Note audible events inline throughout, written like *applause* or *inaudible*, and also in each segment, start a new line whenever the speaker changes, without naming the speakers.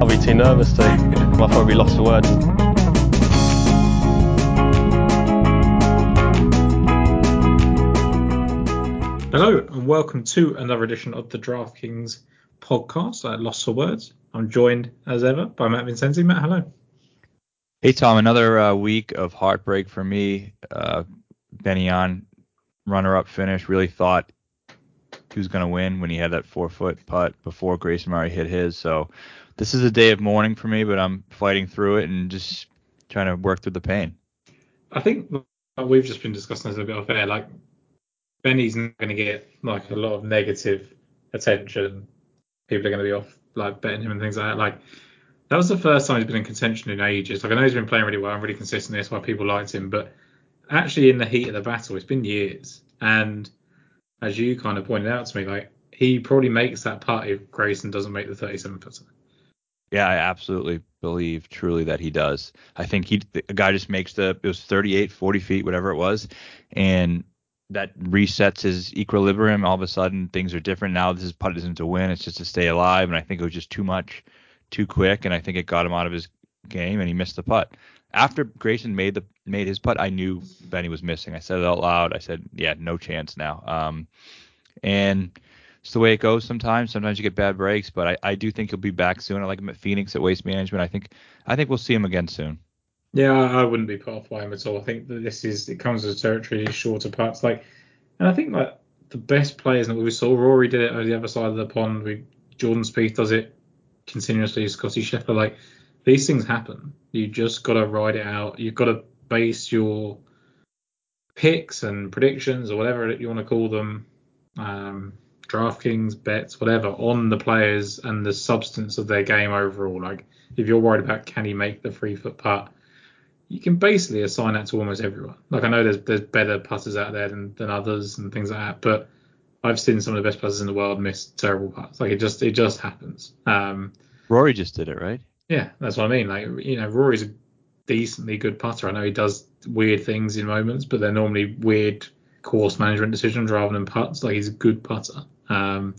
I'll be too nervous to. I'll probably lost for words.
Hello and welcome to another edition of the DraftKings podcast at Lost for Words. I'm joined as ever by Matt Vincenzi. Matt, hello.
Hey Tom, another uh, week of heartbreak for me. Uh, Benny An runner-up finish. Really thought was going to win when he had that four-foot putt before Grayson Murray hit his. So this is a day of mourning for me, but I'm fighting through it and just trying to work through the pain.
I think we've just been discussing this a bit off air. Like Benny's not going to get like a lot of negative attention. People are going to be off like betting him and things like that. Like that was the first time he's been in contention in ages. Like I know he's been playing really well and really consistent. That's why people liked him. But actually, in the heat of the battle, it's been years. And as you kind of pointed out to me, like he probably makes that putt if Grayson doesn't make the 37 putter.
Yeah, I absolutely believe truly that he does. I think he the guy just makes the it was 38, 40 feet, whatever it was, and that resets his equilibrium. All of a sudden, things are different. Now this is putt isn't to win; it's just to stay alive. And I think it was just too much, too quick, and I think it got him out of his game, and he missed the putt. After Grayson made the made his putt, I knew Benny was missing. I said it out loud. I said, "Yeah, no chance now." Um, and it's the way it goes sometimes. Sometimes you get bad breaks, but I, I do think he'll be back soon. I like him at Phoenix at Waste Management. I think I think we'll see him again soon.
Yeah, I wouldn't be put off by him at all. I think that this is it comes with territory, shorter putts. Like, and I think like the best players that we saw, Rory did it on the other side of the pond. We Jordan Spieth does it continuously. Scotty Scheffler, like these things happen. You just got to ride it out. You've got to base your picks and predictions or whatever you want to call them, um, DraftKings bets, whatever, on the players and the substance of their game overall. Like if you're worried about can he make the three foot putt, you can basically assign that to almost everyone. Like I know there's there's better putters out there than, than others and things like that, but I've seen some of the best putters in the world miss terrible putts. Like it just it just happens. Um,
Rory just did it, right?
Yeah, that's what I mean. Like you know, Rory's a decently good putter. I know he does weird things in moments, but they're normally weird course management decisions rather than putts. Like he's a good putter. Um,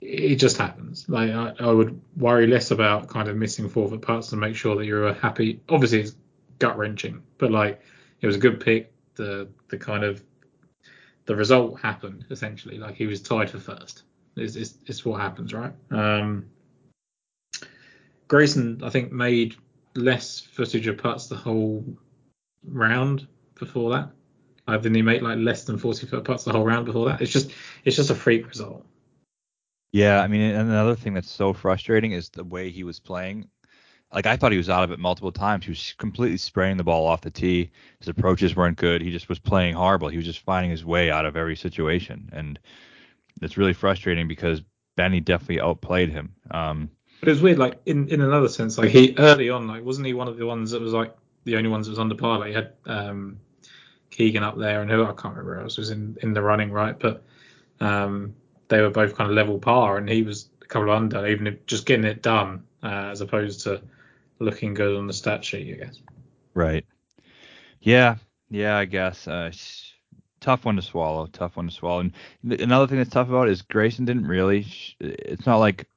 it just happens. Like I, I, would worry less about kind of missing four foot putts and make sure that you're happy. Obviously, it's gut wrenching, but like it was a good pick. The the kind of the result happened essentially. Like he was tied for first. It's, it's, it's what happens, right? Um, Grayson, I think, made less footage of putts the whole round before that. Uh, didn't he made like less than 40 foot putts the whole round before that? It's just it's just a freak result.
Yeah, I mean, another thing that's so frustrating is the way he was playing. Like I thought he was out of it multiple times. He was completely spraying the ball off the tee. His approaches weren't good. He just was playing horrible. He was just finding his way out of every situation, and it's really frustrating because Benny definitely outplayed him. Um,
but it was weird, like in, in another sense, like he early on, like wasn't he one of the ones that was like the only ones that was under par? Like he had um, Keegan up there and who I can't remember else was in, in the running, right? But um, they were both kind of level par, and he was a couple of under, even just getting it done uh, as opposed to looking good on the stat sheet, I guess.
Right. Yeah. Yeah. I guess. Uh, tough one to swallow. Tough one to swallow. And another thing that's tough about it is Grayson didn't really. It's not like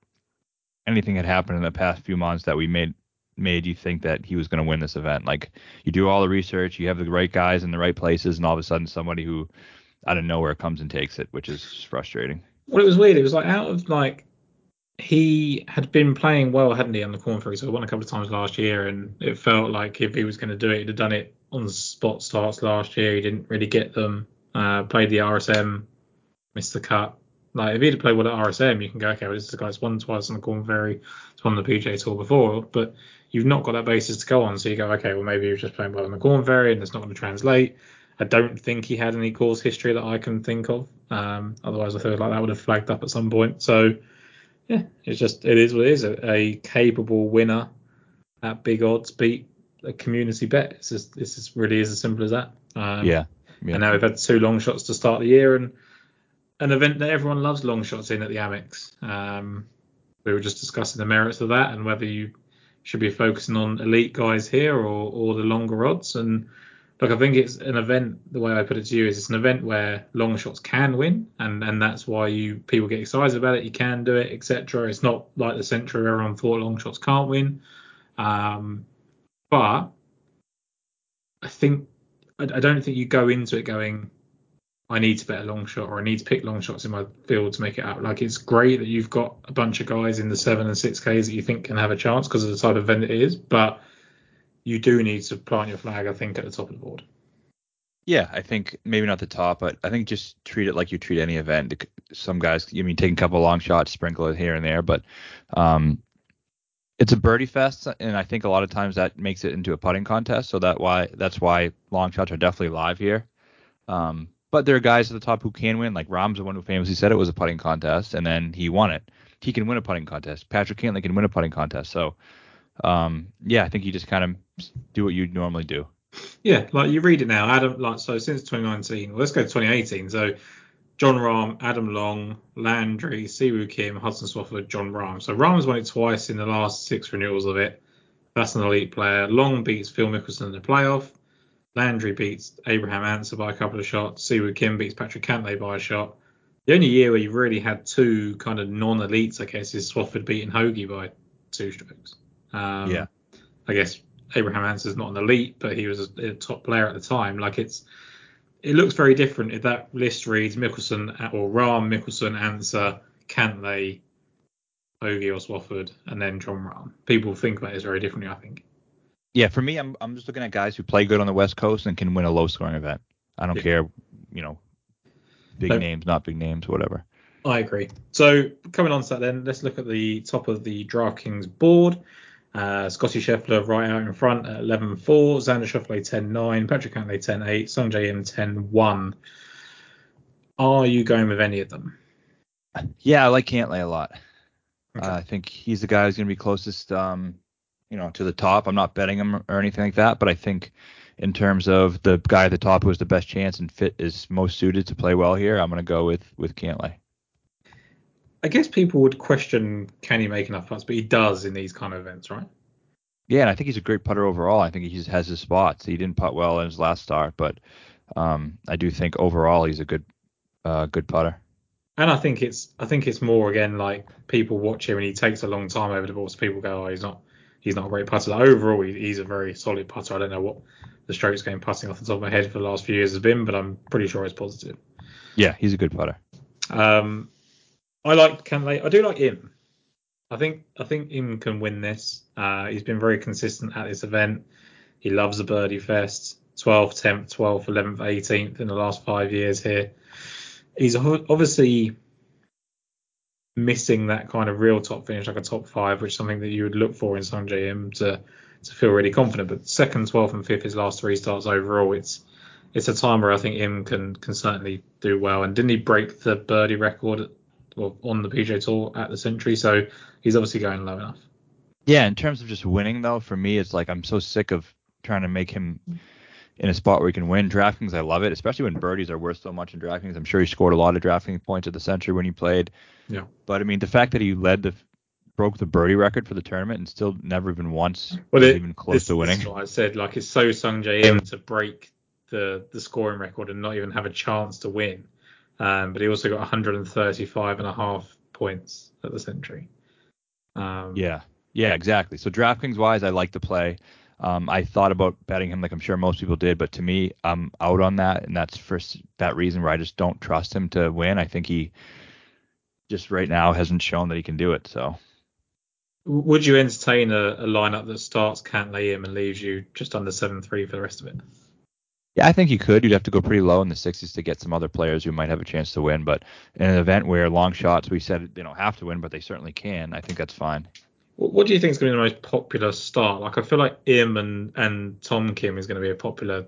anything had happened in the past few months that we made made you think that he was going to win this event. Like you do all the research, you have the right guys in the right places, and all of a sudden somebody who out of nowhere comes and takes it, which is frustrating.
Well, it was weird. It was like out of like he had been playing well, hadn't he, on the Korn Ferry? So he won a couple of times last year, and it felt like if he was going to do it, he'd have done it on spot starts last year. He didn't really get them. Uh, played the RSM, missed the cut. Like if he'd have played well at RSM, you can go, okay, well, this is a guy that's won twice on the Korn Ferry, he's won the PGA Tour before, but you've not got that basis to go on. So you go, okay, well maybe he was just playing well on the Korn Ferry, and it's not going to translate. I don't think he had any course history that I can think of. Um, otherwise, I feel like that would have flagged up at some point. So yeah, it's just it is what it is. A, a capable winner at big odds beat a community bet. It's just it's just really is as simple as that.
Um, yeah, yeah.
And now we've had two long shots to start the year, and an event that everyone loves long shots in at the Amex. Um, we were just discussing the merits of that and whether you should be focusing on elite guys here or, or the longer odds. And Look, I think it's an event. The way I put it to you is it's an event where long shots can win, and and that's why you people get excited about it. You can do it, etc. It's not like the Sentry where everyone thought long shots can't win. Um, but I think I, I don't think you go into it going, I need to bet a long shot or I need to pick long shots in my field to make it out. Like it's great that you've got a bunch of guys in the seven and six Ks that you think can have a chance because of the type of event it is, but you do need to plant your flag, I think, at the top of the board.
Yeah, I think maybe not the top, but I think just treat it like you treat any event. Some guys, I mean, take a couple long shots, sprinkle it here and there, but um, it's a birdie fest, and I think a lot of times that makes it into a putting contest. So that why that's why long shots are definitely live here. Um, but there are guys at the top who can win. Like Rahm's the one who famously said it was a putting contest, and then he won it. He can win a putting contest. Patrick Cantlay can win a putting contest. So um, yeah, I think you just kind of do what you normally do.
Yeah, like you read it now, Adam. Like so, since 2019, well, let's go to 2018. So Jon Rahm, Adam Long, Landry, Siwoo Kim, Hudson Swafford, Jon Rahm. So Rahm's won it twice in the last six renewals of it. That's an elite player. Long beats Phil Mickelson in the playoff. Landry beats Abraham Ancer by a couple of shots. Siwoo Kim beats Patrick Cantlay by a shot. The only year where you really had two kind of non-elites, I guess, is Swafford beating Hoge by two strokes. Um,
yeah.
I guess Abraham Ancer's not an elite, but he was a, a, top player at the time. Like it's, it looks very different if that list reads Mickelson or Rahm, Mickelson, Ancer, Cantlay, Hoge or Swafford, and then Jon Rahm. People think about it very differently, I think.
Yeah, for me, I'm I'm just looking at guys who play good on the West Coast and can win a low scoring event. I don't yeah. care, you know, big no. names, not big names, whatever.
I agree. So coming on to that, then let's look at the top of the DraftKings board. Uh, Scotty Scheffler right out in front at 11-4, Xander Schauffele 10-9, Patrick Cantlay 10-8, Sungjae Im 10-1. Are you going with any of them?
Yeah, I like Cantlay a lot. Okay. Uh, I think he's the guy who's going to be closest, um, you know, to the top. I'm not betting him or anything like that, but I think in terms of the guy at the top who has the best chance and fit is most suited to play well here, I'm going to go with with Cantlay.
I guess people would question can he make enough putts, but he does in these kind of events, right?
Yeah, and I think he's a great putter overall. I think he just has his spots. He didn't putt well in his last start, but um, I do think overall he's a good uh, good putter.
And I think it's I think it's more again like people watch him and he takes a long time over the ball. So people go, oh, he's not he's not a great putter. Overall, he, he's a very solid putter. I don't know what the strokes gained putting off the top of my head for the last few years has been, but I'm pretty sure it's positive.
Yeah, he's a good putter.
Um, I like Cantlay. I do like him. I think I think Im can win this. Uh, he's been very consistent at this event. He loves the birdie fest. 12th, 10th, 12th, 11th, 18th in the last five years here. He's obviously missing that kind of real top finish, like a top five, which is something that you would look for in Sungjae Im to to feel really confident. But second, 12th, and fifth, his last three starts overall, it's it's a time where I think Im can can certainly do well. And didn't he break the birdie record well, on the PGA Tour at the Sentry, so he's obviously going low enough.
Yeah, in terms of just winning though, for me it's like I'm so sick of trying to make him in a spot where he can win. DraftKings, I love it, especially when birdies are worth so much in DraftKings. I'm sure he scored a lot of DraftKings points at the Sentry when he played.
Yeah.
But I mean, the fact that he led the broke the birdie record for the tournament and still never even once
well, it,
even close
this,
to winning.
I said. Like it's so Sungjae Im to break the the scoring record and not even have a chance to win. Um, but he also got 135 and a half points at the Sentry.
Um, yeah, yeah, exactly. So DraftKings wise, I like to play. Um, I thought about betting him like I'm sure most people did, but to me, I'm out on that, and that's for that reason where I just don't trust him to win. I think he just right now hasn't shown that he can do it. So.
Would you entertain a, a lineup that starts Cantlay Im and leaves you just under seven three for the rest of it?
Yeah, I think you could. You'd have to go pretty low in the 60s to get some other players who might have a chance to win. But in an event where long shots, we said they don't have to win, but they certainly can. I think that's fine.
What do you think is going to be the most popular start? Like, I feel like Im and, and Tom Kim is going to be a popular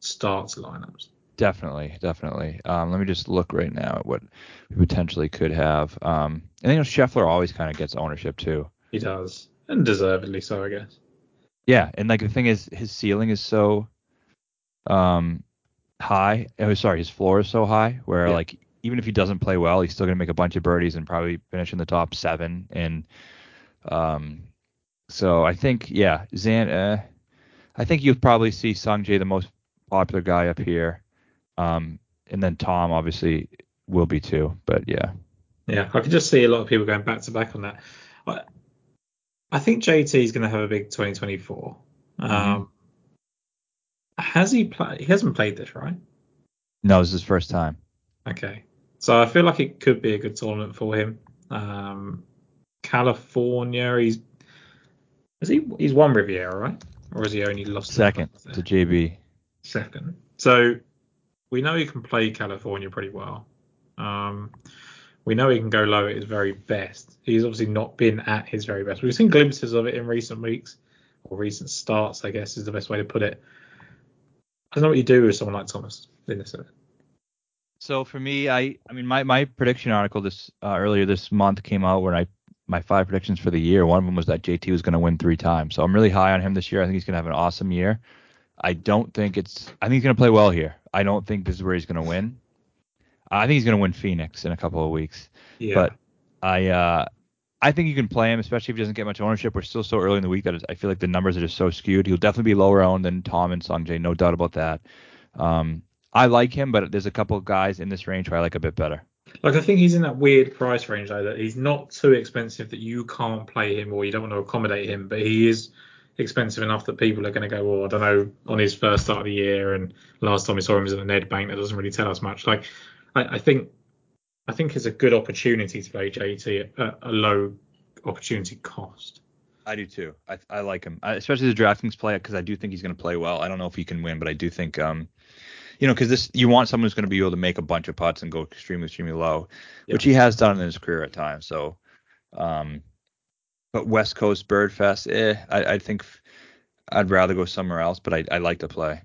starts lineups.
Definitely, definitely. Um, let me just look right now at what we potentially could have. Um, and you know, Scheffler always kind of gets ownership too.
He does, and deservedly so, I guess.
Yeah, and like the thing is, his ceiling is so um, high. Oh, sorry, his floor is so high where yeah. like even if he doesn't play well, he's still gonna make a bunch of birdies and probably finish in the top seven. And um, so I think yeah, Zan. Uh, I think you'll probably see Sungjae the most popular guy up here. Um, and then Tom obviously will be too. But yeah.
Yeah, I can just see a lot of people going back to back on that. I, I think JT is going to have a big 2024.
Mm-hmm.
Um, has he played? He hasn't played this, right?
No, this is his first time.
Okay, so I feel like it could be a good tournament for him. Um, California, he's is he he's won Riviera, right? Or has he only lost
second to JB?
Second. So we know he can play California pretty well. Um, we know he can go low at his very best. He's obviously not been at his very best. We've seen glimpses of it in recent weeks or recent starts, I guess is the best way to put it. I don't know what you do with someone like Thomas in this event.
So for me, I I mean my my prediction article this uh, earlier this month came out where I my five predictions for the year. One of them was that JT was going to win three times. So I'm really high on him this year. I think he's going to have an awesome year. I don't think it's. I think he's going to play well here. I don't think this is where he's going to win. I think he's going to win Phoenix in a couple of weeks.
Yeah.
But I uh I think you can play him, especially if he doesn't get much ownership. We're still so early in the week that I feel like the numbers are just so skewed. He'll definitely be lower owned than Tom and Sungjae, no doubt about that. Um, I like him, but there's a couple of guys in this range who I like a bit better.
Like I think he's in that weird price range though that he's not too expensive that you can't play him or you don't want to accommodate him, but he is expensive enough that people are going to go, well, I don't know, on his first start of the year and last time we saw him was at the Nedbank, That doesn't really tell us much. Like I, I think I think it's a good opportunity to play JT at a low opportunity cost.
I do too. I, I like him, I, especially the DraftKings play because I do think he's going to play well. I don't know if he can win, but I do think, um, you know, because this you want someone who's going to be able to make a bunch of putts and go extremely, extremely low,
Yeah.
which he has done in his career at times. So, um, but West Coast Birdfest, eh, I, I think I'd rather go somewhere else, but I, I like to play.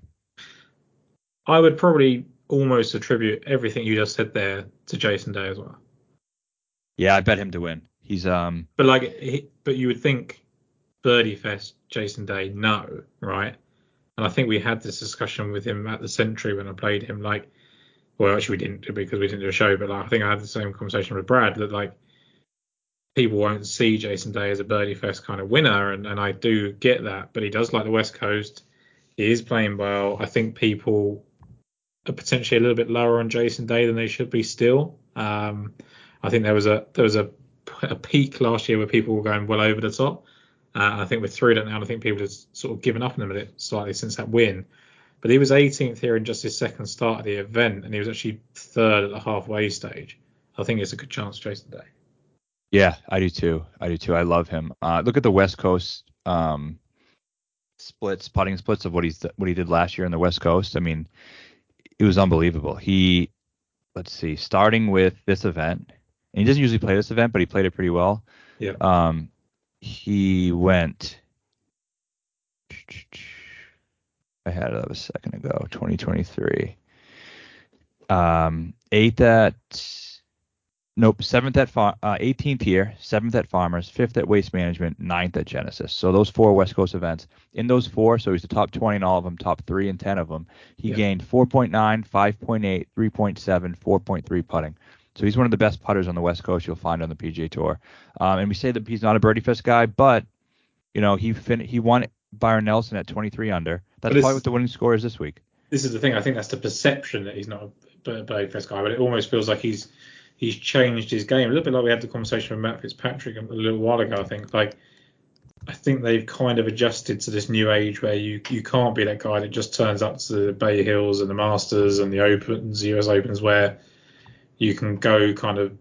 I would probably almost attribute everything you just said there to Jason Day as well.
Yeah, I bet him to win. He's um
But like, he, but you would think Birdie Fest, Jason Day, no, right? And I think we had this discussion with him at the Sentry when I played him. Like, well, actually we didn't because we didn't do a show, but like I think I had the same conversation with Brad that like people won't see Jason Day as a Birdie Fest kind of winner, and, and I do get that. But he does like the West Coast. He is playing well. I think people are potentially a little bit lower on Jason Day than they should be still. Um, I think there was a there was a, a peak last year where people were going well over the top. Uh, I think we're through that now. and I think people have sort of given up on him a bit slightly since that win. But he was 18th here in just his second start of the event, and he was actually third at the halfway stage. I think it's a good chance, Jason Day.
yeah, I do too. I do too. I love him. Uh, look at the West Coast um splits, putting splits of what he's what he did last year on the West Coast. I mean, it was unbelievable. He let's see, starting with this event, and he doesn't usually play this event, but he played it pretty well.
Yeah.
Um, he went. I had it up a second ago. 2023. Um, eighth at. Nope, seventh at far, uh, 18th here, seventh at Farmers, fifth at Waste Management, ninth at Genesis. So those four West Coast events. In those four, so he's the top 20 in all of them, top three and 10 of them. He
Yeah.
gained 4.9, 5.8, 3.7, 4.3 putting. So he's one of the best putters on the West Coast you'll find on the PGA Tour. Um, and we say that he's not a birdie fest guy, but you know he fin- he won Byron Nelson at 23 under. That's probably what the winning score is this week.
This is the thing. I think that's the perception that he's not a Birdie Fest guy, but it almost feels like he's he's changed his game a little bit like we had the conversation with Matt Fitzpatrick a little while ago. I think like I think they've kind of adjusted to this new age where you you can't be that guy that just turns up to the Bay Hills and the Masters and the Opens, the US Opens, where you can go kind of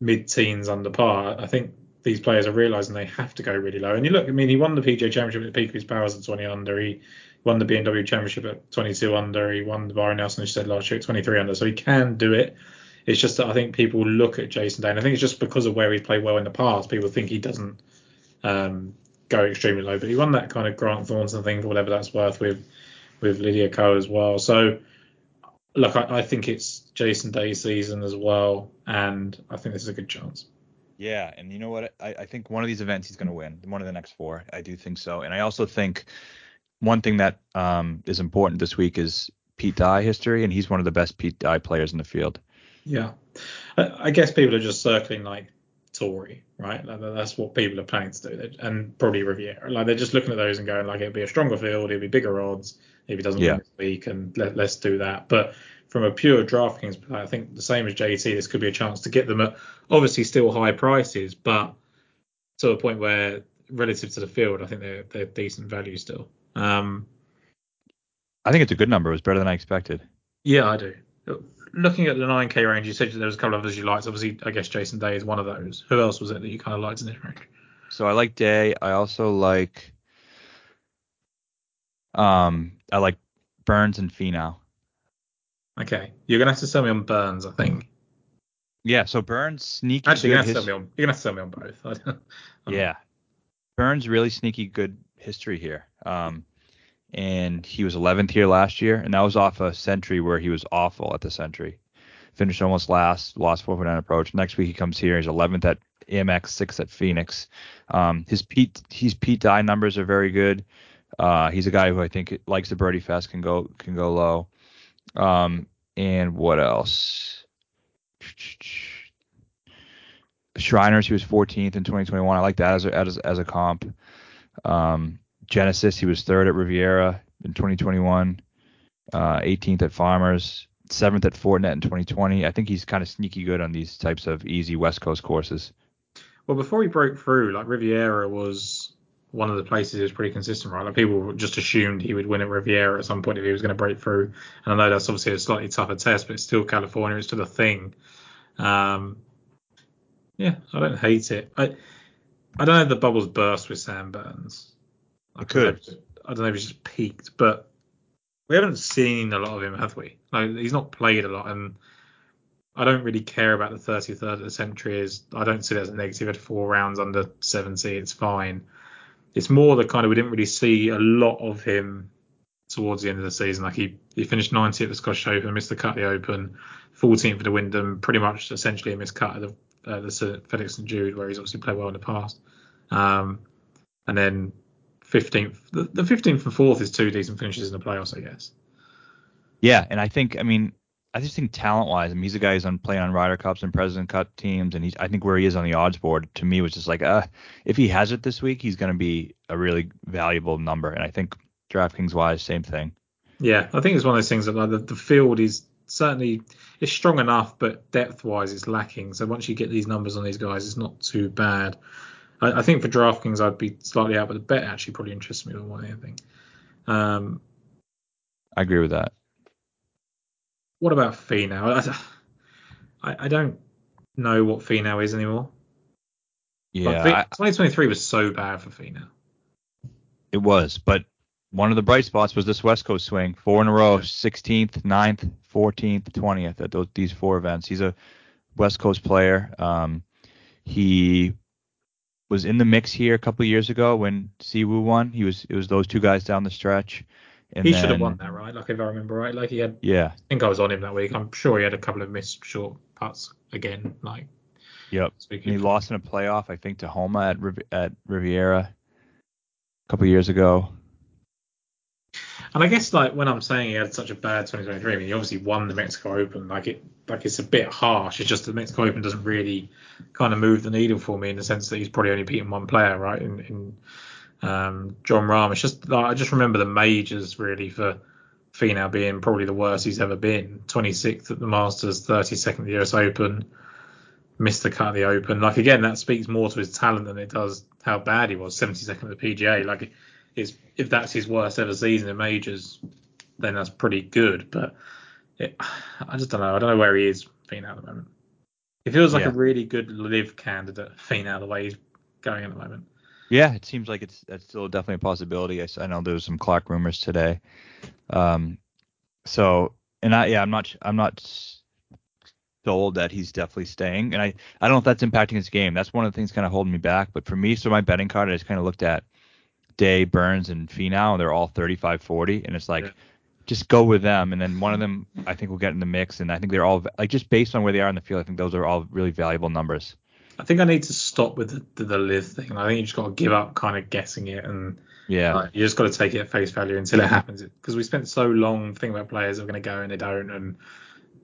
mid-teens under par. I think these players are realizing they have to go really low. And you look, I mean, he won the PGA Championship at the peak of his powers at 20 under. He won the BMW Championship at 22 under. He won the Byron Nelson, as you said last year, at 23 under. So he can do it. It's just that I think people look at Jason Day, and I think it's just because of where he's played well in the past. People think he doesn't um, go extremely low, but he won that kind of Grant Thornton thing for whatever that's worth with with Lydia Ko as well. So look, I, I think it's Jason Day season as well, and I think this is a good chance.
Yeah, and you know what? I, I think one of these events he's going to win. One of the next four. I do think so. And I also think one thing that um, is important this week is Pete Dye history, and he's one of the best Pete Dye players in the field.
Yeah, I, I guess people are just circling like Torrey, right? Like, that's what people are planning to do, and probably Riviera. Like they're just looking at those and going like, it'd be a stronger field, it'd be bigger odds if he doesn't
Yeah.
win this week, and let, let's do that. But from a pure DraftKings I think the same as JT, this could be a chance to get them at obviously still high prices, but to a point where relative to the field, I think they're they're decent value still. Um,
I think it's a good number. It was better than I expected.
yeah, I do. Looking at the 9K range, you said there was a couple of others you liked. Obviously, I guess Jason Day is one of those. Who else was it that you kind of liked in this range?
So I like Day. I also like um I like Burns and Finau.
Okay, you're gonna have to sell me on Burns, I think.
Yeah, so Burns sneaky
Actually, you're gonna
his-
me on. You're gonna have to sell me on both. *laughs*
Yeah. Burns really sneaky good history here. Um and he was 11th here last year and that was off a Sentry where he was awful at the Sentry. Finished almost last, lost 4-4.9 approach. Next week he comes here, he's 11th at Amex, 6th at Phoenix. Um his Pete his Pete Dye numbers are very good. Uh he's a guy who I think likes the birdie fest can go can go low. Um and what else? Shriners, he was 14th in 2021. I like that as a, as, as a comp. Um, Genesis, he was third at Riviera in 2021, uh, 18th at Farmers, seventh at Fortinet in 2020. I think he's kind of sneaky good on these types of easy West Coast courses.
Well, before he broke through, like Riviera was one of the places he was pretty consistent, right? Like people just assumed he would win at Riviera at some point if he was going to break through. And I know that's obviously a slightly tougher test, but it's still California. It's still a thing. Um, yeah, I don't hate it. I I don't know if the bubbles burst with Sam Burns.
I could.
I don't know if he's just peaked, but we haven't seen a lot of him, have we? Like he's not played a lot, and I don't really care about the 33rd of the Sentry. Is I don't see that as a negative at four rounds under 70. It's fine. It's more the kind of we didn't really see a lot of him towards the end of the season. Like he he finished 90 at the Scottish Open, missed the cut of the Open, 14th for the Wyndham, pretty much essentially a missed cut of the uh, the FedEx St Jude, where he's obviously played well in the past. Um, and then 15th, the, the 15th and 4th is two decent finishes in the playoffs, I guess.
Yeah, and I think, I mean, I just think talent wise, I mean, he's a guy who's on playing on Ryder Cups and President Cup teams, and he's I think where he is on the odds board to me was just like, uh, if he has it this week, he's going to be a really valuable number, and I think DraftKings wise, same thing.
Yeah, I think it's one of those things that like the, the field is certainly it's strong enough, but depth wise it's lacking. So once you get these numbers on these guys, it's not too bad. I, I think for DraftKings I'd be slightly out, but the bet actually probably interests me more than anything. Um,
I agree with that.
What about Finau? I, I, don't know what Finau is anymore.
Yeah,
Like, Fi-
I-
2023 was so bad for Finau.
it was, but one of the bright spots was this West Coast swing, four in a row, 16th, 9th, 14th, 20th at those, these four events. He's a West Coast player. Um, he was in the mix here a couple of years ago when Siwoo won. He was it was those two guys down the stretch. And
he should have won that, right? Like if I remember right, like he had.
Yeah.
I think I was on him that week. I'm sure he had a couple of missed short putts again. Like
Yep. And
speaking.
he lost in a playoff, I think, to Homa at Riv- at Riviera a couple of years ago.
And I guess like when I'm saying he had such a bad 2023, I mean he obviously won the Mexico Open. Like it, like it's a bit harsh. It's just the Mexico Open doesn't really kind of move the needle for me in the sense that he's probably only beaten one player, right? In, in um, Jon Rahm. It's just like, I just remember the majors really for Finau being probably the worst he's ever been. 26th at the Masters, 32nd at the US Open, missed the cut of the Open. Like again, that speaks more to his talent than it does how bad he was. 72nd at the PGA. Like it's if that's his worst ever season in majors, then that's pretty good. But it, I just don't know. I don't know where he is, Finau at the moment. He feels like
Yeah.
a really good LIV candidate, Finau, the way he's going at the moment.
Yeah, it seems like it's that's still definitely a possibility. I know there was some Clark rumors today. Um, so and I yeah I'm not I'm not sold that he's definitely staying, and I I don't know if that's impacting his game. That's one of the things kind of holding me back. But for me, so my betting card, I just kind of looked at Day, Burns, and Finau, and they're all 35-40, and it's like.
Yeah.
Just go with them, and then one of them I think will get in the mix, and I think they're all like just based on where they are in the field. I think those are all really valuable numbers.
I think I need to stop with the, the, the LIV thing. I think you just got to give up kind of guessing it, and
Yeah,
like, you just got to take it at face value until it happens. Because we spent so long thinking about players that are going to go and they don't, and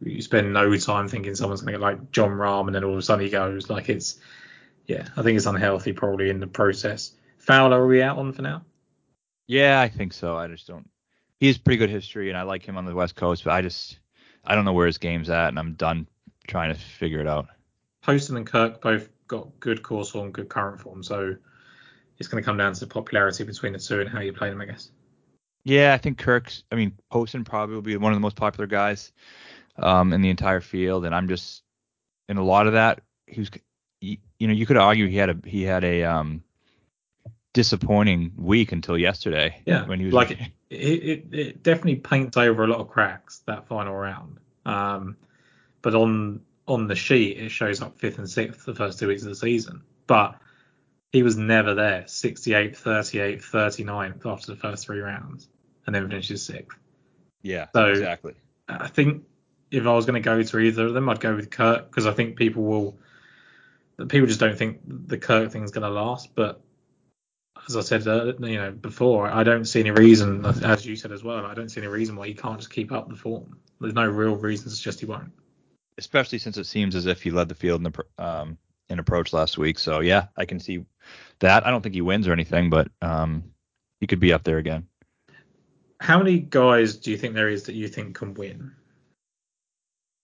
you spend no time thinking someone's going to get like Jon Rahm, and then all of a sudden he goes. Like it's Yeah, I think it's unhealthy probably in the process. Fowler, are we out on for now?
Yeah, I think so. I just don't. He has pretty good history, and I like him on the West Coast, but I just I don't know where his game's at, and I'm done trying to figure it out.
Poston and Kirk both got good course form, good current form, so it's going to come down to the popularity between the two and how you play them, I guess.
Yeah, I think Kirk's. I mean, Poston probably will be one of the most popular guys um, in the entire field, and I'm just in a lot of that. He was, you, you know, you could argue he had a he had a um, disappointing week until yesterday.
Yeah,
when he was
like *laughs* it, it, it definitely paints over a lot of cracks that final round. Um, but on on the sheet it shows up fifth and sixth the first two weeks of the season, but he was never there. 68th, 38th, 39th after the first three rounds, and then finishes sixth.
Yeah,
So-
exactly.
I think if I was going to go to either of them, I'd go with Kirk because I think people will. People just don't think the Kirk thing's going to last. But as I said, uh, you know, before, I don't see any reason, as you said as well, I don't see any reason why he can't just keep up the form. There's no real reason to suggest he won't.
Especially since it seems as if he led the field in the um, in approach last week. So yeah, I can see that. I don't think he wins or anything, but um, he could be up there again.
How many guys do you think there is that you think can win?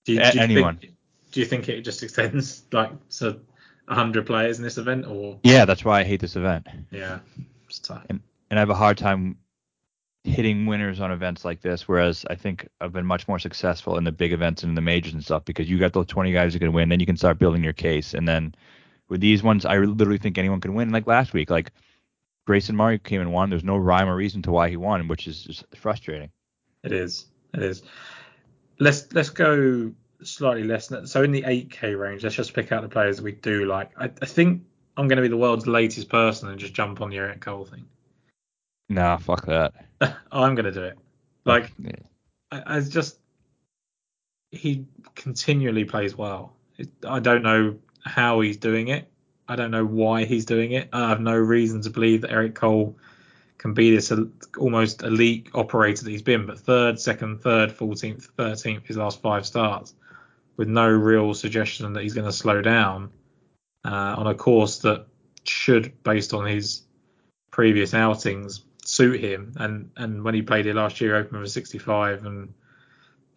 Do you, do you
anyone.
Think, do you think it just extends like to 100 players in this event, or
Yeah, that's why I hate this event.
yeah, it's tough.
and I have a hard time hitting winners on events like this. Whereas I think I've been much more successful in the big events and the majors and stuff because you got those 20 guys who can win, then you can start building your case. And then with these ones, I literally think anyone can win. Like last week, like Grayson Murray came and won. There's no rhyme or reason to why he won, which is just frustrating.
It is. It is. Let's let's go slightly less. So in the 8k range, let's just pick out the players that we do like. I, I think I'm going to be the world's latest person and just jump on the Eric Cole thing.
Nah, fuck that. *laughs*
I'm going to do it. Like
Yeah.
I, I just he continually plays well. It, I don't know how he's doing it. I don't know why he's doing it. I have no reason to believe that Eric Cole can be this almost elite operator that he's been. But third, second, third, 14th, 13th, his last five starts, with no real suggestion that he's going to slow down uh, on a course that should, based on his previous outings, suit him. And and when he played it last year, open with 65 and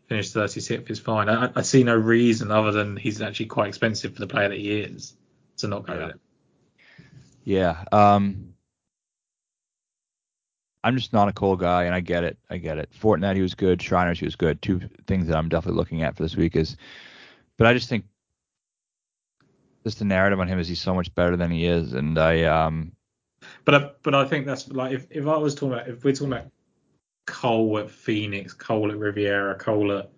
finished 36th is fine. I, I see no reason other than he's actually quite expensive for the player that he is to not go
Yeah.
it.
Yeah. Um, I'm just not a Cole guy, and I get it. I get it. Fortinet, he was good. Shriners, he was good. Two things that I'm definitely looking at for this week is, but I just think just the narrative on him is he's so much better than he is, and I um
But I, but I think that's like if, if I was talking about if we're talking about Cole at Phoenix, Cole at Riviera, Cole at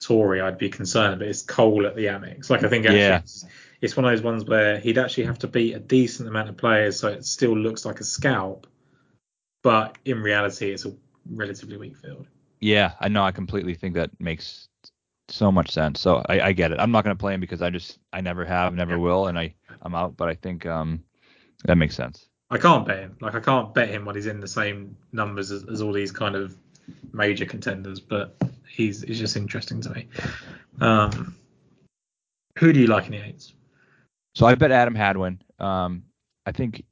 Torrey, I'd be concerned. But it's Cole at the Amex. Like I think actually
Yeah.
it's, it's one of those ones where he'd actually have to beat a decent amount of players, so it still looks like a scalp. But in reality, it's a relatively weak field.
yeah, I know I completely think that makes so much sense. So I, I get it. I'm not gonna play him because I just I never have, never will, and I I'm out. But I think um that makes sense.
I can't bet him. Like I can't bet him when he's in the same numbers as, as all these kind of major contenders. But he's he's just interesting to me. Um, who do you like in the eights?
So I bet Adam Hadwin. Um, I think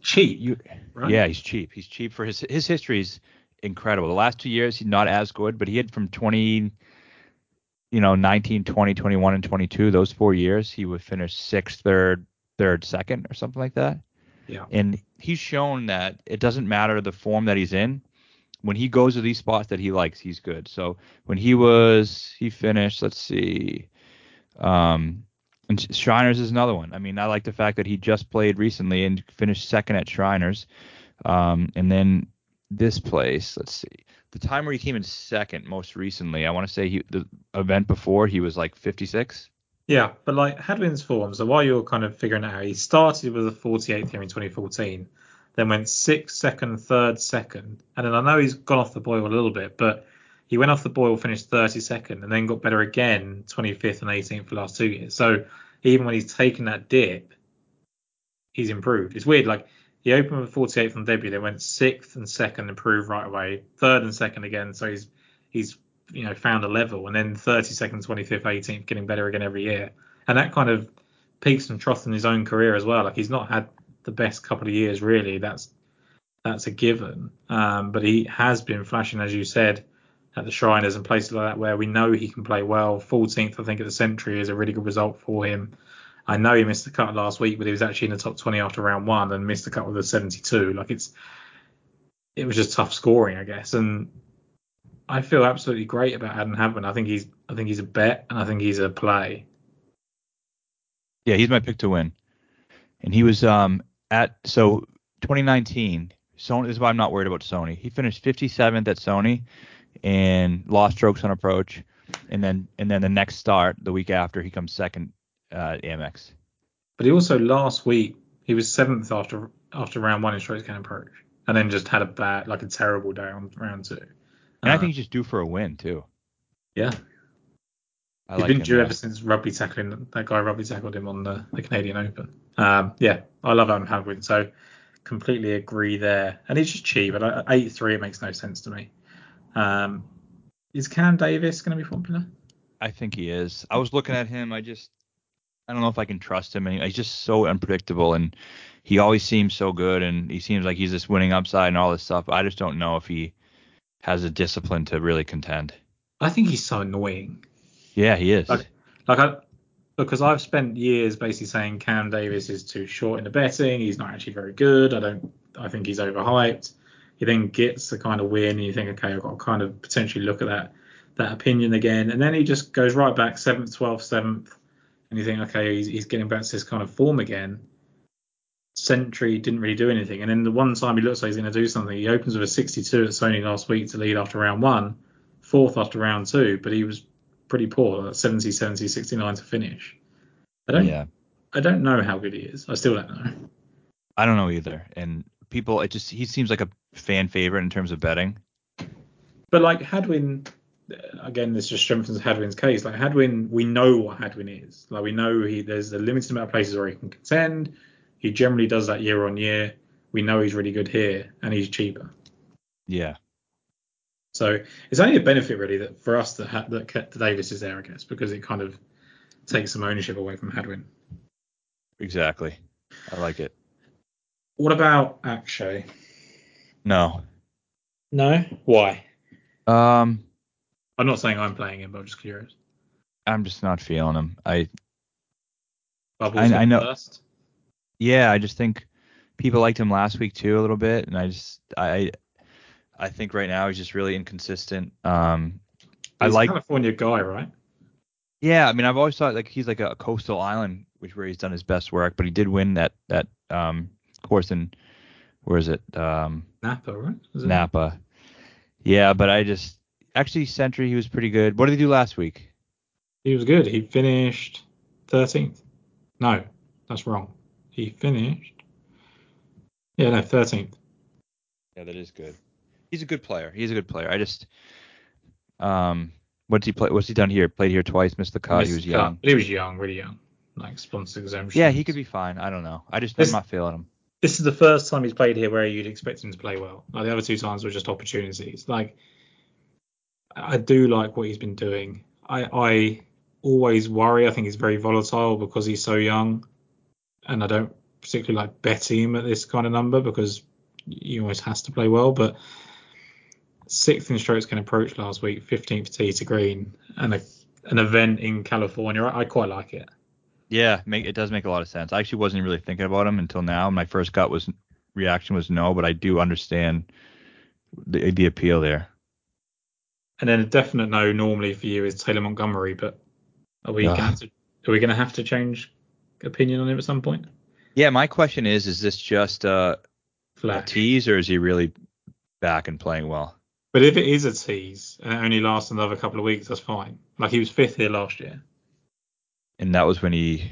Cheap.
you
right?
Yeah, he's cheap. He's cheap for his his history is incredible. The last two years he's not as good, but he had from 20 you know 19, 20, 21 and 22 those four years he would finish sixth, third, third, second or something like that.
Yeah.
And he's shown that it doesn't matter the form that he's in. When he goes to these spots that he likes, he's good. So when he was he finished, let's see, um, and Shriners is another one. I mean, I like the fact that he just played recently and finished second at Shriners. Um, and then this place, let's see, the time where he came in second most recently, I want to say he the event before he was like 56.
Yeah, but like Hadwin's form. So while you're kind of figuring out, he started with a 48th here in 2014, then went sixth, second, third, second, and then I know he's gone off the boil a little bit, but he went off the boil, finished 32nd, and then got better again, 25th and 18th for the last two years. So even when he's taken that dip, he's improved. It's weird. Like he opened with 48th on debut, then went sixth and second, improved right away, third and second again. So he's he's you know found a level, and then 32nd, 25th, 18th, getting better again every year. And that kind of peaks and troughs in his own career as well. Like he's not had the best couple of years really. That's that's a given. Um, but he has been flashing, as you said, at the Shriners and places like that where we know he can play well. 14th, I think, at the Sentry is a really good result for him. I know he missed the cut last week, but he was actually in the top 20 after round one and missed the cut with a 72. Like it's, it was just tough scoring, I guess. And I feel absolutely great about Adam Hadwin. I think he's, I think he's a bet and I think he's a play.
Yeah, he's my pick to win. And he was um at so 2019. Sony. This is why I'm not worried about Sony. He finished 57th at Sony and lost strokes on approach, and then and then the next start the week after he comes second uh, Amex.
But he also last week he was seventh after after round one in strokes gained approach, and then just had a bad like a terrible day on round two.
And uh, I think he's just due for a win too.
Yeah. I he's like been due ever since rugby tackling that guy rugby tackled him on the, the Canadian Open. Um, yeah, I love Adam Hadwin, so completely agree there. And he's just cheap. At eight three, it makes no sense to me. Um, is Cam Davis going to be popular?
I think he is. I was looking at him. I just I don't know if I can trust him. He's just so unpredictable, and he always seems so good, and he seems like he's just winning upside and all this stuff. I just don't know if he has a discipline to really contend.
I think he's so annoying.
Yeah, he is.
Like, like I, because I've spent years basically saying Cam Davis is too short in the betting. He's not actually very good. I don't. I think he's overhyped. He then gets the kind of win, and you think, okay, I've got to kind of potentially look at that that opinion again, and then he just goes right back seventh, twelfth, seventh, and you think, okay, he's, he's getting back to his kind of form again. Sentry didn't really do anything, and then the one time he looks like he's going to do something, he opens with a 62 at Sony last week to lead after round one, fourth after round two, but he was pretty poor, 70, 70, 69 to finish. I don't, yeah. I don't know how good he is. I still don't know.
I don't know either, and people, it just he seems like a fan favorite in terms of betting.
But like Hadwin, again, this just strengthens Hadwin's case. Like Hadwin, we know what Hadwin is. Like we know he there's a limited amount of places where he can contend. He generally does that year on year. We know he's really good here, and he's cheaper.
Yeah.
So it's only a benefit really that for us that that Davis is there, I guess, because it kind of takes some ownership away from Hadwin.
Exactly. I like it.
What about Akshay?
No.
No? Why?
Um,
I'm not saying I'm playing him, but I'm just curious.
I'm just not feeling him. I.
Bubbles I, I know. First?
Yeah, I just think people liked him last week too a little bit, and I just I I think right now he's just really inconsistent. Um,
he's I like California guy, right?
Yeah, I mean I've always thought like he's like a coastal island, which where he's done his best work, but he did win that that um course in where is it? Um,
Napa, right?
Napa. Yeah, but I just actually Sentry he was pretty good. What did he do last week?
He was good. He finished 13th. No, that's wrong. He finished. Yeah, no, 13th.
Yeah, that is good. He's a good player. He's a good player. I just um what's he play what's he done here? Played here twice, missed the cut. He was young.
He was young, really young. Like sponsor exemption.
Yeah, he could be fine. I don't know. I just this, I'm not feeling him
this is the first time he's played here where you'd expect him to play well. Like the other two times were just opportunities. Like I do like what he's been doing. I I always worry. I think he's very volatile because he's so young, and I don't particularly like betting him at this kind of number because he always has to play well. But sixth in strokes gained approach last week, 15th tee to green, and a, an event in California. I, I quite like it.
Yeah, make, it does make a lot of sense. I actually wasn't really thinking about him until now. My first gut was reaction was no, but I do understand the the appeal there.
And then a definite no normally for you is Taylor Montgomery, but are we uh, going to are we going to have to change opinion on him at some point?
Yeah, my question is, is this just a, a tease or is he really back and playing well?
But if it is a tease and it only lasts another couple of weeks, that's fine. Like he was fifth here last year
and that was when he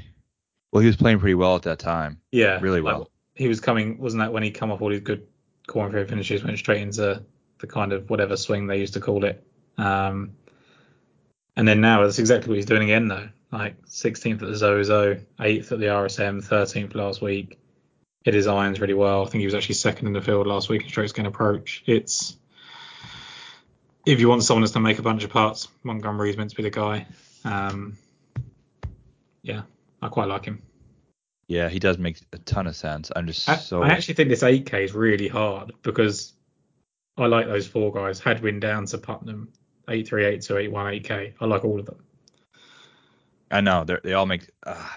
well he was playing pretty well at that time.
Yeah,
really well. Like,
he was coming, wasn't that when he come off all these good Korn Ferry finishes, went straight into the kind of whatever swing they used to call it. Um, and then now that's exactly what he's doing again though. Like 16th at the Zozo, 8th at the RSM, 13th last week. Hit his irons really well. I think he was actually second in the field last week in strokes gained approach. It's if you want someone that's going to make a bunch of putts, Montgomery's meant to be the guy. Um, yeah, I quite like him.
Yeah, he does make a ton of sense. I'm just
I,
so
I actually think this 8K is really hard because I like those four guys. Hadwin down to Putnam, 8 3, 8 2, 8 1, 8K. I like all of them.
I know they they all make. Uh,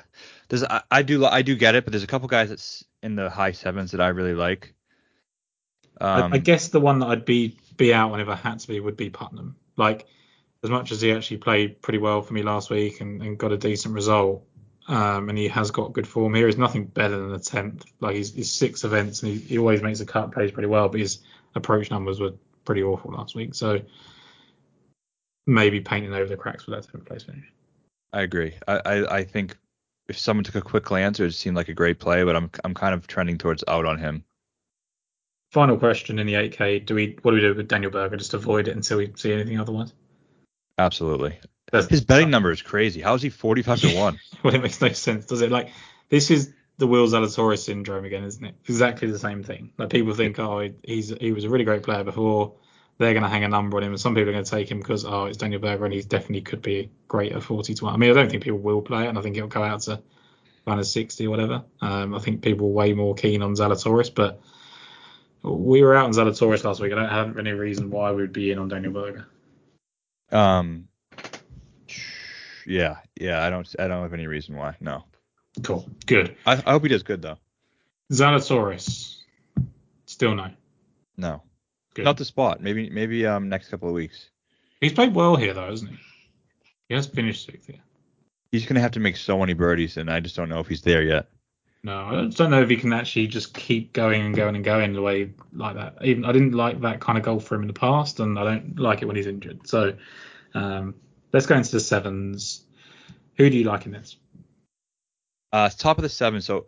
there's I, I do I do get it, but there's a couple guys that's in the high sevens that I really like.
I,
Um,
I guess the one that I'd be be out on if I had to be would be Putnam. Like as much as he actually played pretty well for me last week and, and got a decent result, um, and he has got good form here. He's nothing better than a tenth. Like he's, he's six events and he, he always makes a cut, plays pretty well, but his approach numbers were pretty awful last week. So maybe painting over the cracks for that tenth place finish.
I agree. I, I I think if someone took a quick glance, it would seem like a great play, but I'm I'm kind of trending towards out on him.
Final question in the 8K: Do we what do we do with Daniel Berger? Just avoid it until we see anything otherwise.
Absolutely.
That's,
His betting number is crazy. How is he 45 to one? *laughs*
well, it makes no sense, does it? Like this is the Will Zalatoris syndrome again, isn't it? Exactly the same thing. Like people think, oh, he's he was a really great player before. They're going to hang a number on him, and some people are going to take him because oh, it's Daniel Berger, and he definitely could be great at 40 to one. I mean, I don't think people will play it, and I think it'll go out to kind of 60 or whatever. Um, I think people are way more keen on Zalatoris, but we were out on Zalatoris last week. I don't have any reason why we'd be in on Daniel Berger.
Um. Yeah, yeah. I don't I don't have any reason why. No.
Cool, good.
I, I hope he does good though.
Zalatoris, still no.
No.
Good.
Not the spot. Maybe maybe um next couple of weeks.
He's played well here though, hasn't he? He has finished sixth here.
He's gonna have to make so many birdies, and I just don't know if he's there yet.
No, I just don't know if he can actually just keep going and going and going the way like that. Even I didn't like that kind of golf for him in the past, and I don't like it when he's injured. So um, let's go into the sevens. Who do you like in this?
Uh, top of the seven. So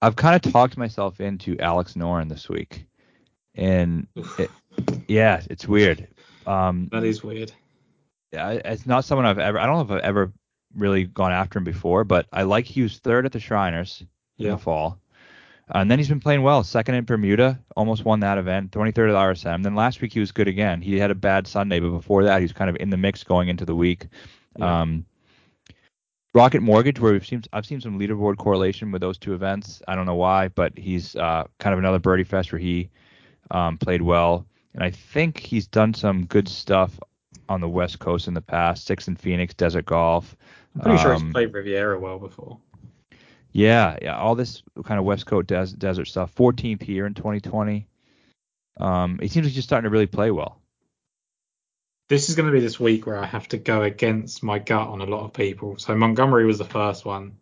I've kind of talked myself into Alex Noren this week, and it, yeah, it's weird. Um,
that is weird.
I- it's not someone I've ever. I don't know if I've ever really gone after him before, but I like he was third at the Shriners in the fall. And then he's been playing well. Second in Bermuda, almost won that event. 23rd at the RSM. Then last week he was good again. He had a bad Sunday, but before that he was kind of in the mix going into the week.
Yeah.
Um, Rocket Mortgage, where we've seen I've seen some leaderboard correlation with those two events. I don't know why, but he's uh, kind of another birdie fest where he um, played well, and I think he's done some good stuff on the West Coast in the past. Six in Phoenix, Desert Golf.
I'm pretty sure
Um,
he's played Riviera well before.
Yeah, yeah, all this kind of West Coast des- desert stuff. 14th here in 2020. Um, it seems like he's just starting to really play well.
This is going to be this week where I have to go against my gut on a lot of people. So Montgomery was the first one.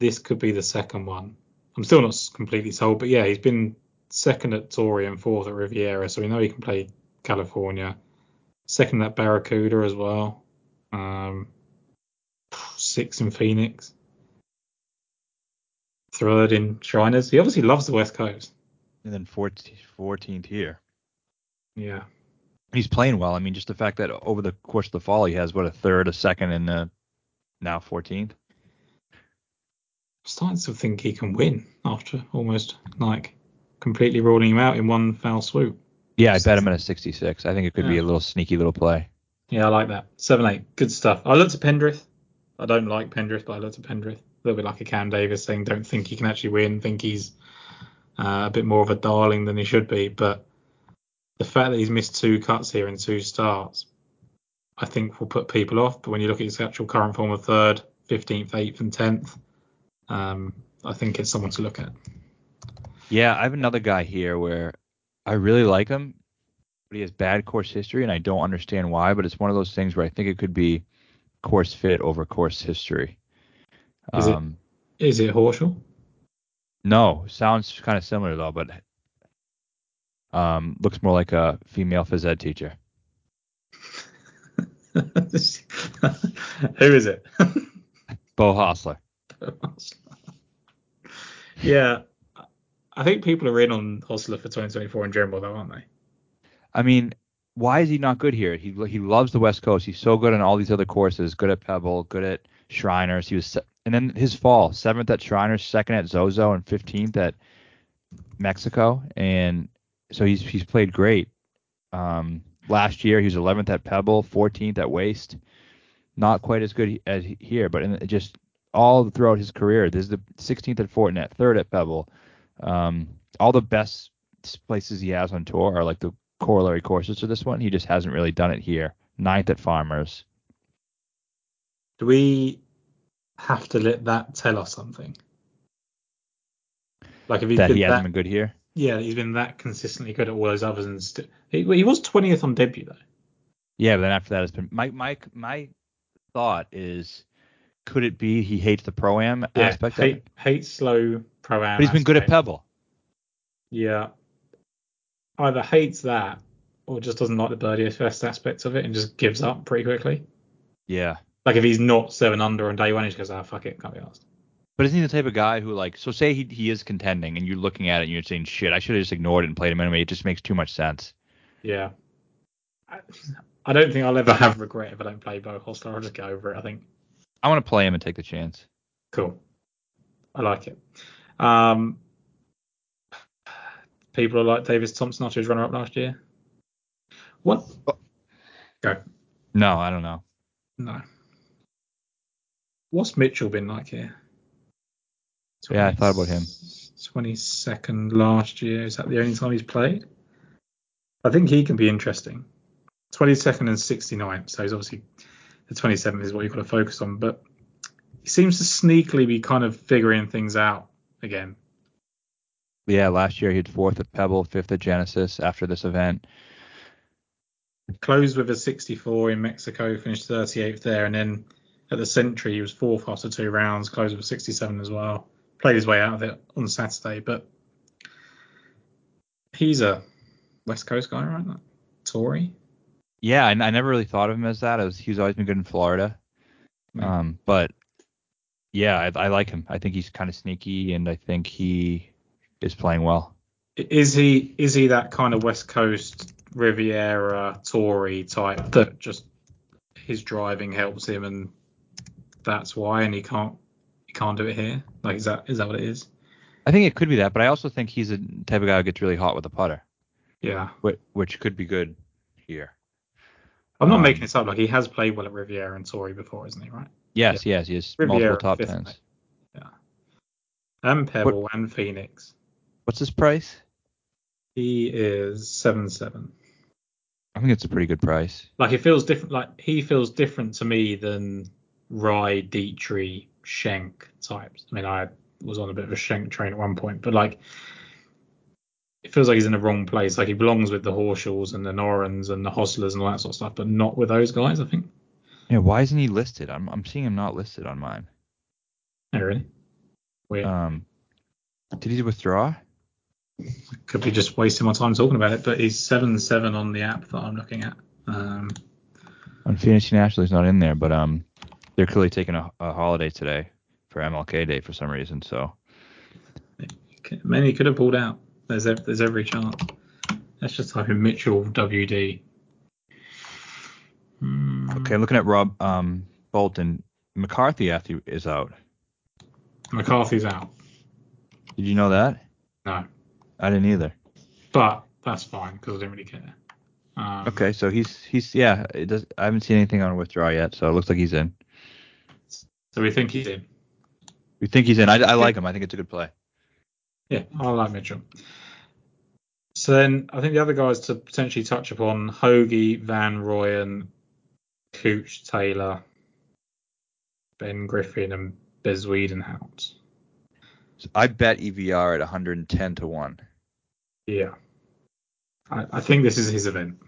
This could be the second one. I'm still not completely sold, but yeah, he's been second at Torrey and fourth at Riviera, so we know he can play California. Second at Barracuda as well. Um, sixth in Phoenix. Third in Shriners. He obviously loves the West Coast.
And then 14th, 14th here.
Yeah.
He's playing well. I mean, just the fact that over the course of the fall he has what a third, a second, and uh, now 14th.
starting to think he can win after almost like completely ruling him out in one foul swoop.
Yeah, I bet him at a 66. I think it could be a little sneaky little play.
Yeah, I like that. Seven eight, good stuff. I looked at Pendrith. I don't like Pendrith, but I looked at Pendrith. A little bit like a Cam Davis saying, don't think he can actually win. Think he's uh, a bit more of a darling than he should be. But the fact that he's missed two cuts here in two starts, I think will put people off. But when you look at his actual current form of third, 15th, 8th, and 10th, um, I think it's someone to look at.
Yeah, I have another guy here where I really like him, but he has bad course history, and I don't understand why. But it's one of those things where I think it could be course fit over course history.
Is it-
um,
Is it Horschel?
No, sounds kind of similar though, but um, looks more like a female phys ed teacher. *laughs*
Who is it?
Beau Hossler. *laughs*
yeah, I think people are in on Hossler for 2024 in general, though, aren't they?
I mean, why is he not good here? He he loves the West Coast. He's so good on all these other courses. Good at Pebble. Good at Shriners. He was and then his fall seventh at Shriners, second at Zozo, and fifteenth at Mexico. And so he's he's played great. Um, last year he was 11th at Pebble, 14th at Waste. Not quite as good as here, but in, just all throughout his career. This is the 16th at Fortinet, third at Pebble. Um, all the best places he has on tour are like the corollary courses to this one. He just hasn't really done it here. Ninth at Farmers.
Do we have to let that tell us something? Like if he
that he hasn't
that,
been good here.
yeah, he's been that consistently good at all those others, and st- he, he was 20th on debut though.
Yeah, but then after that, it's been my my my thought is, could it be he hates the pro am
Yeah,
aspect of it?
hate slow pro am.
But he's been good at. Pebble.
Yeah, either hates that or just doesn't like the birdie first aspect of it and just gives up pretty quickly.
Yeah.
Like if he's not seven under on day one, he just goes, "Ah, fuck it, can't be asked."
But isn't he the type of guy who like so say he he is contending and you're looking at it and you're saying shit I should have just ignored it and played him anyway it just makes too much sense.
Yeah. I, I don't think I'll ever have regret if I don't play Beau Hossler. I'll just get over it. I think
I want to play him and take the chance.
cool. I like it. Um, people are like Davis Thompson after his runner up last year. What? Go.
No, I don't know.
No. What's Mitchell been like here?
Yeah, I thought about him.
22nd last year. Is that the only time he's played? I think he can be interesting. 22nd and 69th. So he's obviously the 27th is what you've got to focus on. But he seems to sneakily be kind of figuring things out again.
Yeah, last year he had fourth at Pebble, fifth at Genesis after this event.
Closed with a 64 in Mexico, finished 38th there, and then at the Sentry he was fourth after two rounds, closed with a 67 as well. Played his way out of it on Saturday, but he's a West Coast guy, right? Torrey.
Yeah, I, I never really thought of him as that. Was, he's always been good in Florida.
Mm.
Um, but yeah, I, I like him. I think he's kind of sneaky, and I think he is playing well.
Is he is he that kind of West Coast Riviera Torrey type that just his driving helps him and that's why and he can't he can't do it here? Like is that is that what it is?
I think it could be that, but I also think he's a type of guy who gets really hot with a putter,
Yeah.
which, which could be good here.
I'm not
Um,
making this up. Like he has played well at Riviera and Torrey before, isn't he? Right.
Yes, yes, he has
Riviera,
multiple top
fifth
tens.
mate. And Pebble and Phoenix.
What's his price?
He is seven seven.
I think it's a pretty good price.
Like it feels different. Like he feels different to me than Rai, Dietrich, Schenk types. I mean, I was on a bit of a Schenk train at one point, but like it feels like he's in the wrong place. Like he belongs with the Horschels and the Norens and the Hosslers and all that sort of stuff, but not with those guys. I think.
Yeah, why isn't he listed? I'm I'm seeing him not listed on mine.
Oh, really? Weird.
Um, did he withdraw?
Could be just wasting my time talking about it, but he's seven seven on the app that I'm looking at. Um,
On Fantasy National, he's not in there, but um, they're clearly taking a, a holiday today for MLK Day for some reason. So
many could have pulled out. There's ev- there's every chance. Let's just type in Mitchell WD.
Okay, looking at Rob um Bolton, McCarthy is out.
McCarthy's out.
Did you know that?
No,
I didn't either.
but that's fine because I didn't really care. Um,
Okay, so he's he's yeah. It does. I haven't seen anything on withdraw yet, so it looks like he's in.
So we think he's in.
We think he's in. I, I like him. I think it's a good play.
Yeah, I like Mitchell. So then I think the other guys to potentially touch upon Hoagie, Van Rooyen, Cooch, Taylor, Ben Griffin, and Bezuidenhout.
So I bet EVR at 110 to one.
Yeah. I, I think this is his event.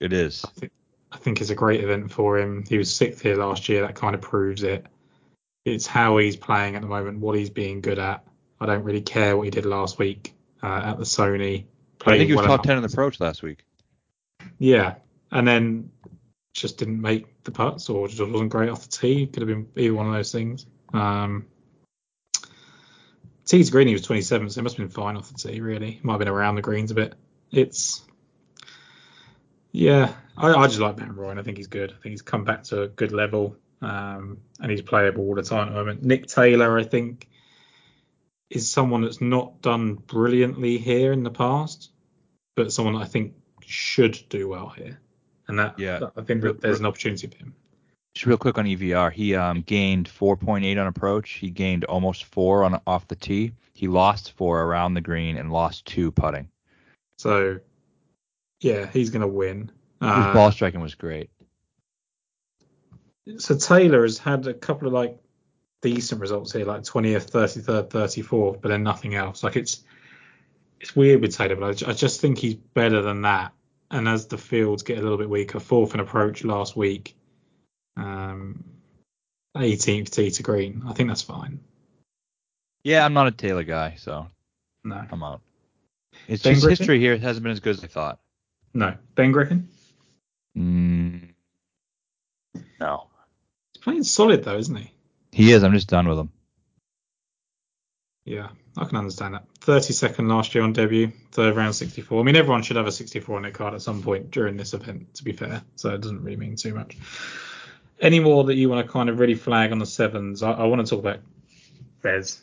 It is.
I think, I think it's a great event for him. He was sixth here last year. That kind of proves it. It's how he's playing at the moment, what he's being good at. I don't really care what he did last week uh, at the Sony.
I think he was
well
top
enough.
10 in the approach last week.
Yeah, and then just didn't make the putts or just wasn't great off the tee. Could have been either one of those things. Um, tee to green, he was 27th, so it must have been fine off the tee. Really, might have been around the greens a bit. It's yeah, I, I just like Ben Roy. And I think he's good. I think he's come back to a good level, um, and he's playable all the time at the moment. Nick Taylor, I think, is someone that's not done brilliantly here in the past, but someone I think should do well here. And that,
Yeah.
I think that there's an opportunity for him.
Just real quick on EVR, he um, gained 4.8 on approach. He gained almost four on off the tee. He lost four around the green and lost two putting.
So, yeah, he's going to win.
His
Uh,
ball striking was great.
so Taylor has had a couple of like decent results here, like 20th, 33rd, 34th, but then nothing else. Like it's it's weird with Taylor, but I, I just think he's better than that. And as the fields get a little bit weaker, fourth in approach last week, um, 18th tee to green. I think that's fine.
Yeah, I'm not a Taylor guy, so
No,
I'm out. It's
Ben
just
Griffin?
history here. It hasn't been as good as I thought.
no. Ben Griffin,
Mm, no.
he's playing solid though, isn't he?
He is. I'm just done with him.
Yeah, I can understand that. 32nd last year on debut, third round 64. I mean, everyone should have a 64 on their card at some point during this event, to be fair. So it doesn't really mean too much. Any more that you want to kind of really flag on the sevens? I, I want to talk about Bez.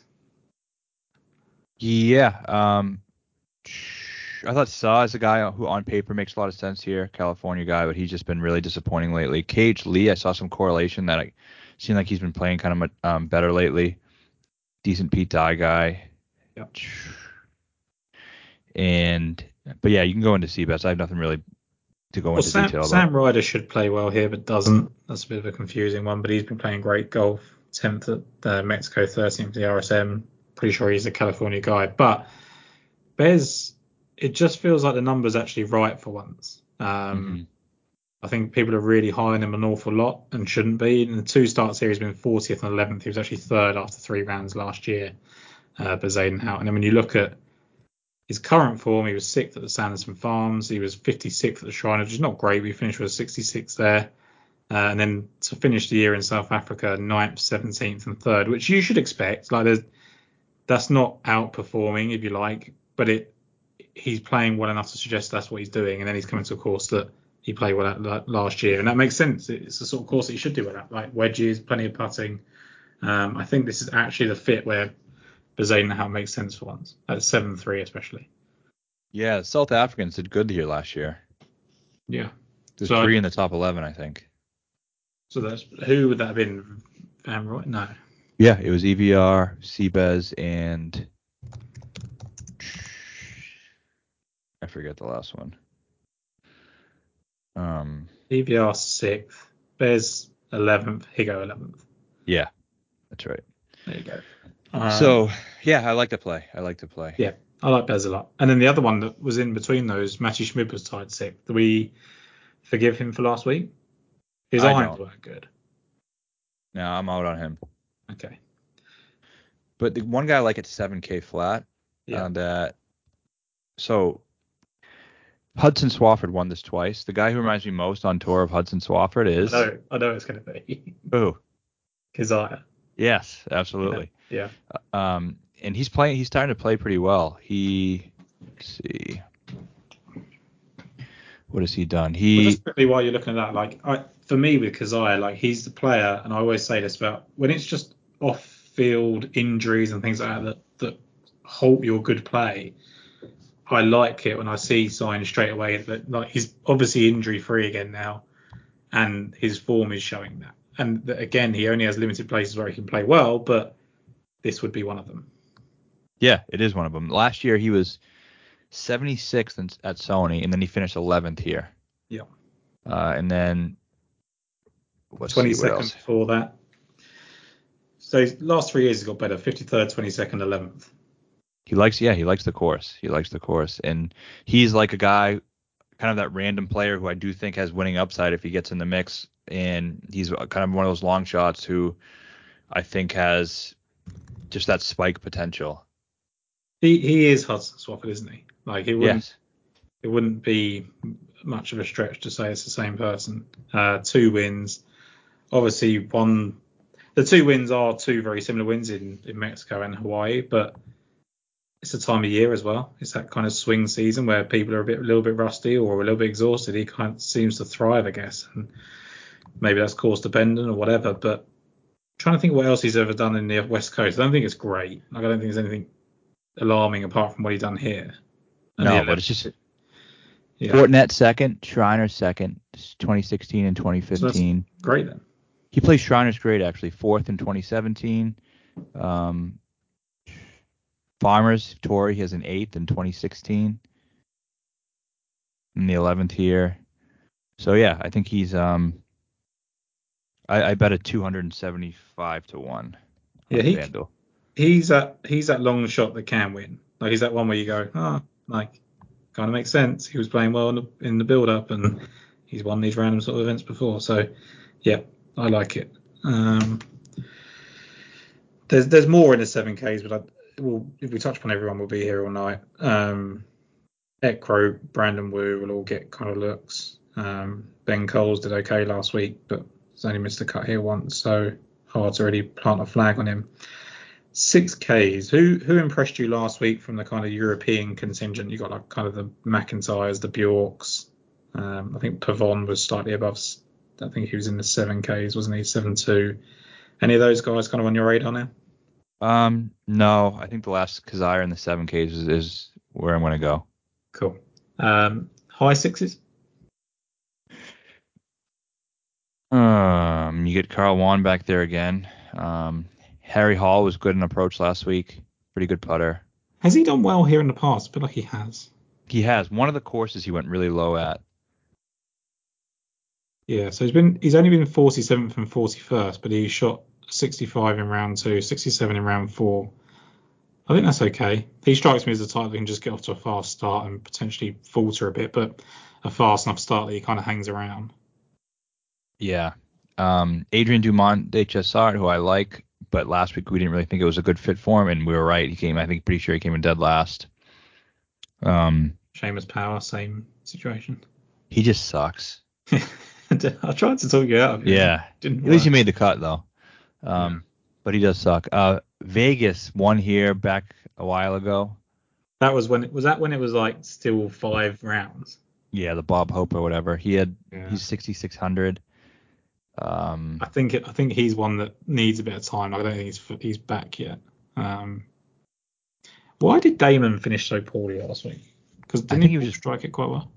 Yeah. Um, I thought Saw is a guy who on paper makes a lot of sense here, California guy, but he's just been really disappointing lately. K.H. Lee, I saw some correlation that I seemed like he's been playing kind of um, better lately. Decent Pete Dye guy.
Yep.
And but yeah, you can go into Seabass. I have nothing really to go
Well,
into
Sam,
detail about.
Sam Ryder should play well here, but doesn't. That's a bit of a confusing one, but he's been playing great golf. 10th at uh, Mexico, 13th at the RSM. Pretty sure he's a California guy. But Bez, it just feels like the number's actually right for once. Um,
Mhm.
I think people are really high on him an awful lot and shouldn't be. In the two he's been 40th and 11th. He was actually third after three rounds last year, uh, Bezuidenhout. And then when you look at his current form, he was sixth at the Sanderson Farms. He was 56th at the Shrine, which is not great. We finished with 66 there. Uh, and then to finish the year in South Africa, 9th, 17th, and 3rd, which you should expect. Like, that's not outperforming, if you like, but it he's playing well enough to suggest that's what he's doing. And then he's coming to a course that he played well at la- last year, and that makes sense. It's the sort of course that he should do well at, like wedges, plenty of putting. Um, I think this is actually the fit where Bezuidenhout makes sense for once at 7-3 especially.
Yeah, South Africans did good here last year.
Yeah.
There's
So
three in the top 11, I think.
So that's who would that have been? Van Roy? No.
Yeah, it was EVR, Seabez, and I forget the last one. Um,
EVR sixth, Bez eleventh, Higgo eleventh.
yeah, that's right.
There you go. Um,
so yeah, I like to play. I like to play.
yeah, I like Bez a lot. And then the other one that was in between those, Matty Schmid was tied sixth. Do we forgive him for last week? His
I
irons
don't.
weren't good.
No, I'm out on him.
Okay.
But the one guy I like at 7K flat.
Yeah.
Uh, that so Hudson Swafford won this twice. The guy who reminds me most on tour of Hudson Swafford is
I know, I know it's going to be
who?
Kizzire.
Yes, absolutely.
Yeah.
Um, and he's playing. He's starting to play pretty well. He, let's see, what has he done?
Well,
He,
just quickly while you're looking at that, like I, for me with Kizzire, like he's the player, and I always say this about when it's just off-field injuries and things like that that, that halt your good play. I like it when I see signs straight away that like he's obviously injury-free again now, and his form is showing that. And that, again, he only has limited places where he can play well, but this would be one of them.
yeah, it is one of them. Last year he was 76th in, at Sony, and then he finished 11th here.
Yeah.
Uh, and then let's see
Twenty
what
second
else.
before that. So last three years he got better. 53rd, 22nd, 11th.
He likes, yeah, he likes the course. He likes the course, and he's like a guy, kind of that random player who I do think has winning upside if he gets in the mix, and he's kind of one of those long shots who I think has just that spike potential.
He he is Hudson Swafford, isn't he? Like it wouldn't
Yes.
it wouldn't be much of a stretch to say it's the same person. Uh, two wins, obviously one. The two wins are two very similar wins in, in Mexico and Hawaii, but it's a time of year as well. It's that kind of swing season where people are a bit a little bit rusty or a little bit exhausted. He kind of seems to thrive, I guess, and maybe that's course dependent or whatever. But trying to think what else he's ever done in the West Coast. I don't think it's great. Like I don't think there's anything alarming apart from what he's done here. And
No, but it's just
yeah.
Fortinet second, Shriner second, 2016 and 2015.
great then.
He plays Shriners great actually, fourth in 2017. Um, Farmers Torrey he has an eighth in 2016. In the 11th here. So yeah, I think he's um. I, I bet a 275 to one.
Yeah,
on
he-. He's that he's that long shot that can win. Like he's that one where you go, ah, like kind of makes sense. He was playing well in the, in the build up and he's won these random sort of events before. So yeah, I like it. Um, there's there's more in the seven Ks, but I, we'll, if we touch upon everyone, we'll be here all night. Um, Eckroat, Brandon Wu will all get kind of looks. Um, ben Kohles did okay last week, but he's only missed a cut here once, so hard to really plant a flag on him. Six Ks. Who who impressed you last week from the kind of European contingent? You got like kind of the MacIntyres, the Bjorks. Um, I think Pavon was slightly above. I think he was in the seven Ks, wasn't he? Seven two. Any of those guys kind of on your radar now?
Um, no, I think the last Kizzire in the seven Ks is, is where I'm gonna go.
Cool. Um, high sixes.
Um, you get Carl Yuan back there again. Um, Harry Hall was good in approach last week. Pretty good putter.
Has he done well here in the past? I feel like he has.
He has one of the courses he went really low at.
Yeah, so he's been he's only been 47th and 41st, but he shot 65 in round two, 67 in round four. I think that's okay. He strikes me as a type that can just get off to a fast start and potentially falter a bit, but a fast enough start that he kind of hangs around.
Yeah. Um, Adrien Dumont de Chassart, who I like, but last week we didn't really think it was a good fit for him, and we were right. He came, I think, pretty sure he came in dead last. Um,
Seamus Power, same situation.
he just sucks. *laughs*
I tried to talk you out of it.
Yeah.
Didn't
At least he
work.
made the cut though. Um, but he does suck. Uh, Vegas won here back a while ago.
That was when it was that when it was like still five rounds.
Yeah, the Bob Hope or whatever. He had
Yeah.
he's 6600. Um,
I think it, I think he's one that needs a bit of time. I don't think he's he's back yet. Um, why did Damon finish so poorly last week? Because didn't
think
he,
he just-
strike it quite well?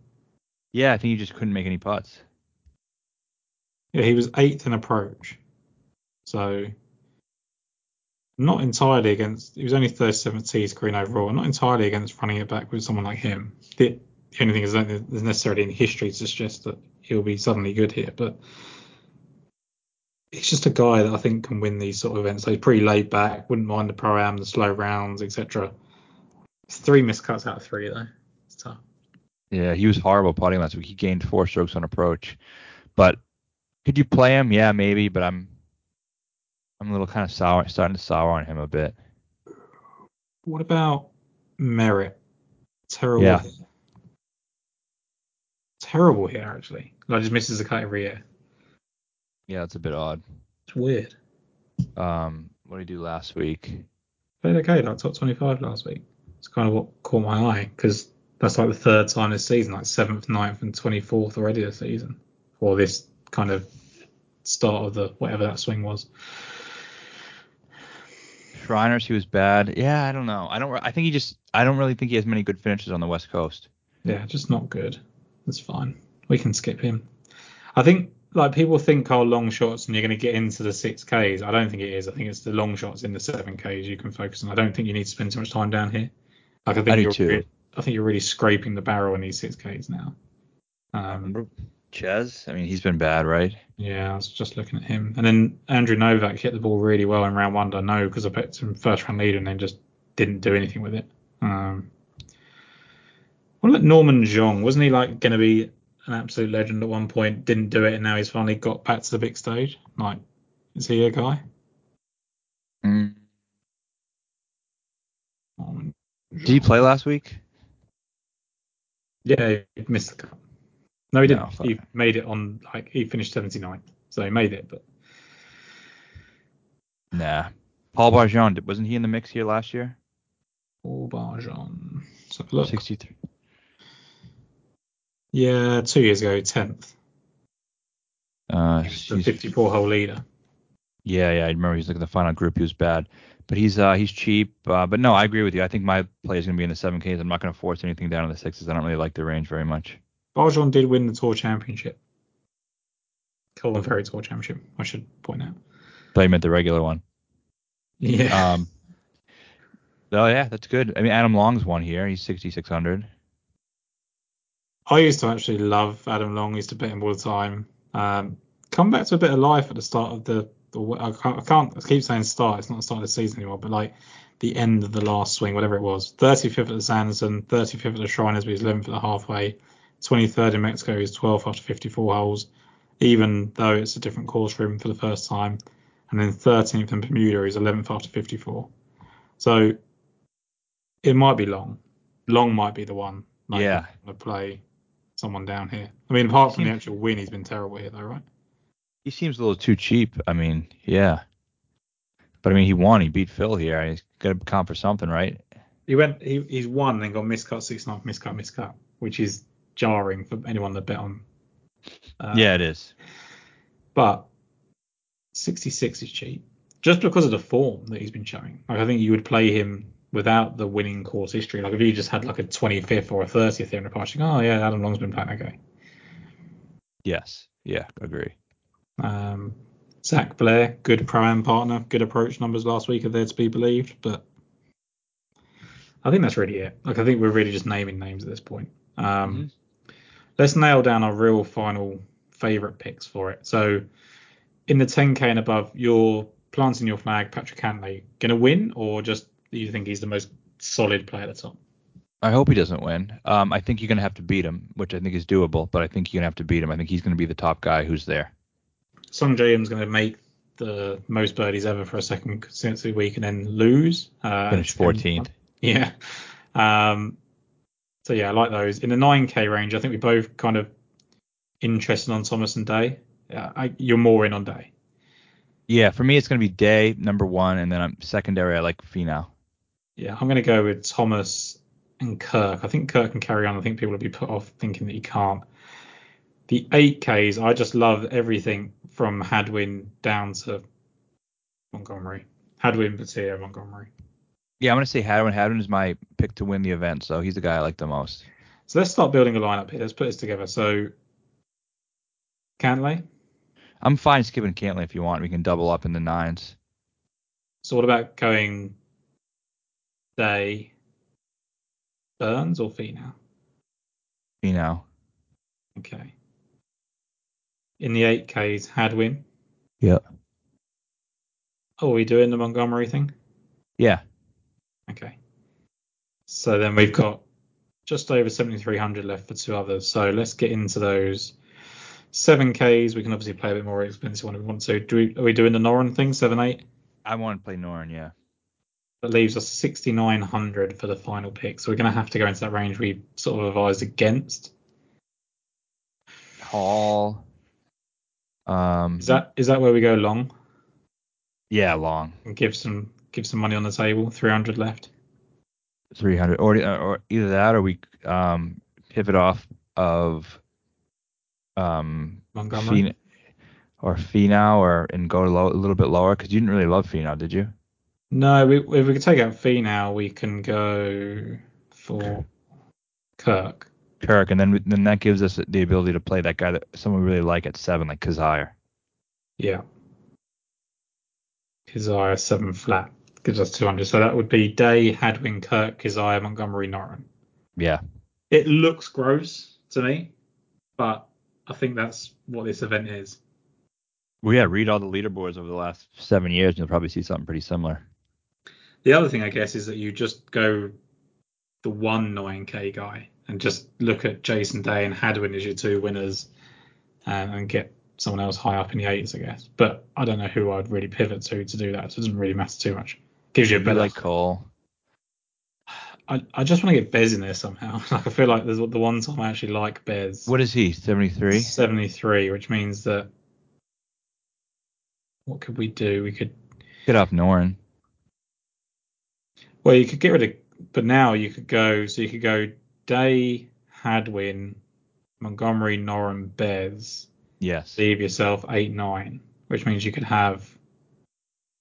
yeah, I think he just couldn't make any putts.
Yeah, he was eighth in approach, so not entirely against. He was only 37th tee screen overall. Not entirely against running it back with someone like him. The, the only thing is, I there's necessarily any history to suggest that he'll be suddenly good here, but he's just a guy that I think can win these sort of events. So he's pretty laid back, wouldn't mind the pro am, the slow rounds, etc. Three miscuts out of three though. It's tough.
Yeah, he was horrible putting last week. He gained four strokes on approach. But could you play him? Yeah, maybe. But I'm I'm a little kind of sour, starting to sour on him a bit.
What about Merritt? Terrible.
Yeah.
Here. Terrible here, actually. Like just misses a cut every year.
Yeah, it's a bit odd.
It's weird.
Um, what did he do last week?
Played okay, like top 25 last week. It's kind of what caught my eye because that's like the third time this season, like seventh, 9th, and 24th already this season, or this kind of start of the whatever that swing was.
Shriners, he was bad. Yeah, I don't know. I don't. I think he just. I don't really think he has many good finishes on the West Coast.
Yeah, just not good. That's fine. We can skip him. I think like people think oh long shots and you're going to get into the six Ks. I don't think it is. I think it's the long shots in the seven Ks you can focus on. I don't think you need to spend too much time down here. Like I think
I
you're
too.
re- I think you're really scraping the barrel in these six Ks now. Um,
Ches, I mean, he's been bad, right?
yeah, I was just looking at him. And then Andrew Novak hit the ball really well in round one. I know because I picked him first round leader and then just didn't do anything with it. Um, what about Norman Xiong? Wasn't he like going to be an absolute legend at one point? Didn't do it, and now he's finally got back to the big stage. Like, is he a guy?
Mm. Did he play last week?
Yeah, he missed the cut. No, he didn't.
No,
he made it on like he finished 79th, so he made it. But
Nah. Paul Barjon, wasn't he in the mix here last year?
Paul Barjon. Look,
63.
yeah, two years ago, 10th.
Uh,
The 54 hole leader.
Yeah, yeah, I remember he's looking at the final group. He was bad, but he's uh he's cheap. Uh, but no, I agree with you. I think my play is gonna be in the seven Ks. I'm not gonna force anything down in the sixes. I don't really like the range very much.
Barjon did win the tour championship. Korn Ferry Tour Championship. I should point out.
They meant the regular one.
Yeah.
Um. Oh yeah, that's good. I mean, Adam Long's one here. He's 6600.
I used to actually love Adam Long. I used to bet him all the time. Um, come back to a bit of life at the start of the. the I, can't, I can't. I keep saying start. It's not the start of the season anymore. But like the end of the last swing, whatever it was. 35th at the Sanderson, 35th at the Shriners, but he's 11th at the halfway. 23rd in Mexico, he's 12th after 54 holes, even though it's a different course for him for the first time. And then 13th in Bermuda, he's 11th after 54. So it might be long. Long might be the one. Like,
Yeah.
To play someone down here. I mean, apart from the actual win, he's been terrible here, though, right?
He seems a little too cheap. I mean, yeah. But I mean, he won. He beat Phil here. He's got to count for something, right?
He went. He, he's won and got miscut six and a half, miscut, miscut, which is jarring for anyone that bet on. Uh,
yeah, it is.
But 66 is cheap, just because of the form that he's been showing. Like I think you would play him without the winning course history. Like if you just had like a 25th or a 30th here in the past, oh yeah, Adam Long's been playing that guy.
Yes. Yeah, agree.
Um, Zac Blair, good pro am partner, good approach numbers last week are there to be believed, but I think that's really it. Like I think we're really just naming names at this point. Um, Let's nail down our real final favorite picks for it. So in the 10k and above, you're planting your flag, Patrick Cantlay, gonna win, or just you think he's the most solid player at the top?
I hope he doesn't win. Um, I think you're gonna have to beat him, which I think is doable. But I think you're gonna have to beat him. I think he's gonna be the top guy who's there.
Sung Jae going to make the most birdies ever for a second consecutive week and then lose. Uh,
Finish 14th. *laughs*
Yeah. Um, so yeah, I like those. In the 9k range, I think we both kind of interested on Thomas and Day. Yeah, I, you're more in on Day.
Yeah, for me it's gonna be Day number one, and then I'm secondary. I like Finau.
Yeah, I'm going to go with Thomas and Kirk. I think Kirk can carry on. I think people will be put off thinking that he can't. The 8Ks, I just love everything from Hadwin down to Montgomery. Hadwin, Bhatia, Montgomery.
Yeah, I'm gonna say Hadwin. Hadwin is my pick to win the event, so he's the guy I like the most.
So let's start building a lineup here. Let's put this together. So, Cantlay.
I'm fine skipping Cantlay if you want. We can double up in the nines.
So what about going Day, Burns or Finau?
Finau.
Okay. In the 8Ks, Hadwin.
Yeah.
Oh, are we doing the Montgomery thing?
Yeah.
Okay. So then we've got just over 7,300 left for two others. So let's get into those. 7Ks, we can obviously play a bit more expensive one if we want to. Do we, are we doing the Noren thing, 7, 8?
I want to play Noren. Yeah.
That leaves us 6,900 for the final pick. So we're going to have to go into that range we sort of advised against.
Hall. Um.
Is that is that where we go long
Yeah, long.
and give some give some money on the table? 300 left.
300 or or either that or we um pivot off of um
Montgomery.
Fin- or Finau or and go low, a little bit lower because you didn't really love Finau, did you?
No, we, if we could take out Finau, we can go for Kirk.
Kirk, and then then that gives us the ability to play that guy that someone we really like at seven, like Kizzire.
Yeah. Kizzire seven flat gives us 200. So that would be Day, Hadwin, Kirk, Kizzire, Montgomery, Noren.
Yeah,
It looks gross to me, but I think that's what this event is.
well, yeah. Read all the leaderboards over the last seven years, and you'll probably see something pretty similar.
The other thing, I guess, is that you just go the one 9k guy and just look at Jason Day and Hadwin as your two winners and, and get someone else high up in the eights, I guess. But I don't know who I'd really pivot to to do that. So it doesn't really matter too much. Gives you a
Be
better.
like Cole.
I, I just want to get Bez in there somehow. *laughs* Like I feel like there's the one time I actually like Bez.
What is he? Seventy three.
73, which means that what could we do? We could
Get off Noren.
well, you could get rid of, but now you could go. So you could go Day, Hadwin, Montgomery, Noren, Bez.
Yes.
Leave yourself eight nine, which means you could have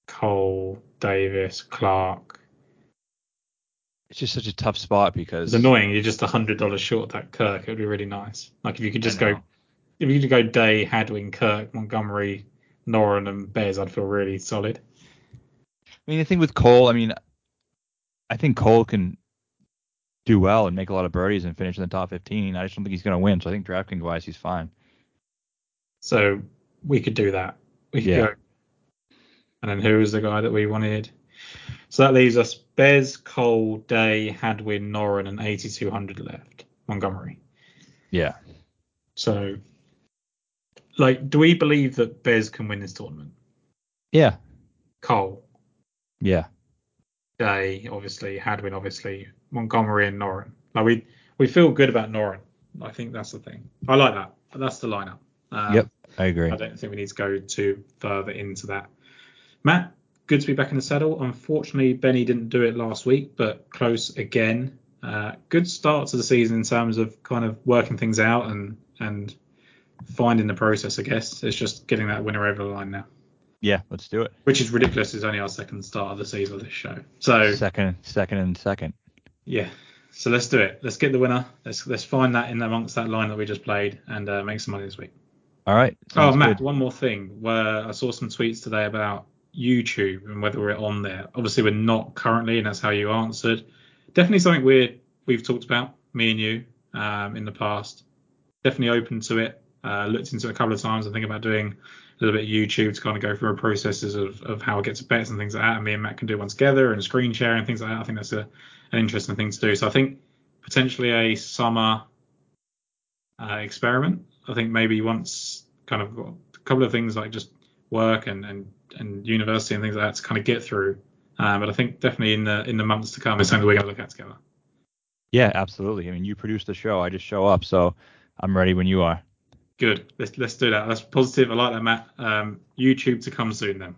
Cole, Davis, Clark.
It's just such a tough spot because
It's annoying. You're just a hundred dollars short of that Kirk. It would be really nice. Like if you could just go if you could go Day, Hadwin, Kirk, Montgomery, Noren, and Bears, I'd feel really solid.
I mean, the thing with Cole, I mean, I think Cole can do well and make a lot of birdies and finish in the top 15. I just don't think he's going to win. So I think DraftKings wise, he's fine.
So we could do that. We could
Yeah.
go. And then who was the guy that we wanted? So that leaves us Bez, Cole, Day, Hadwin, Noren, and 8,200 left. Montgomery.
Yeah.
So, like, do we believe that Bez can win this tournament?
Yeah.
Cole,
Yeah.
Day, obviously, Hadwin, obviously, Montgomery, and Noren. Like, we we feel good about Noren. I think that's the thing. I like that. That's the lineup. Um,
Yep. I agree.
I don't think we need to go too further into that. Matt, good to be back in the saddle. Unfortunately, Benny didn't do it last week, but close again. Uh, good start to the season in terms of kind of working things out and and finding the process. I guess it's just getting that winner over the line now,
Yeah. Let's do it.
which is ridiculous. It's only our second start of the season of this show. So
Second, second, and second.
yeah, so let's do it. Let's get the winner. Let's let's find that in amongst that line that we just played and uh, make some money this week.
All right.
Oh, Matt,
good.
one more thing. Where I saw some tweets today about YouTube and whether we're on there. Obviously, we're not currently, and that's how you answered. Definitely something we're we've talked about, me and you, um, in the past. Definitely open to it. Uh, looked into it a couple of times. I think about doing a little bit of YouTube to kind of go through processes of, of how it gets bets and things like that. And me and Matt can do one together and screen share and things like that. I think that's a, an interesting thing to do. So I think potentially a summer uh, experiment. I think maybe once kind of a couple of things like just work and, and, and university and things like that to kind of get through. Uh, but I think definitely in the in the months to come is something we're going to look at together.
Yeah, absolutely. I mean, you produce the show. I just show up, so I'm ready when you are.
Good. Let's let's do that. That's positive. I like that, Matt. Um, YouTube to come soon then.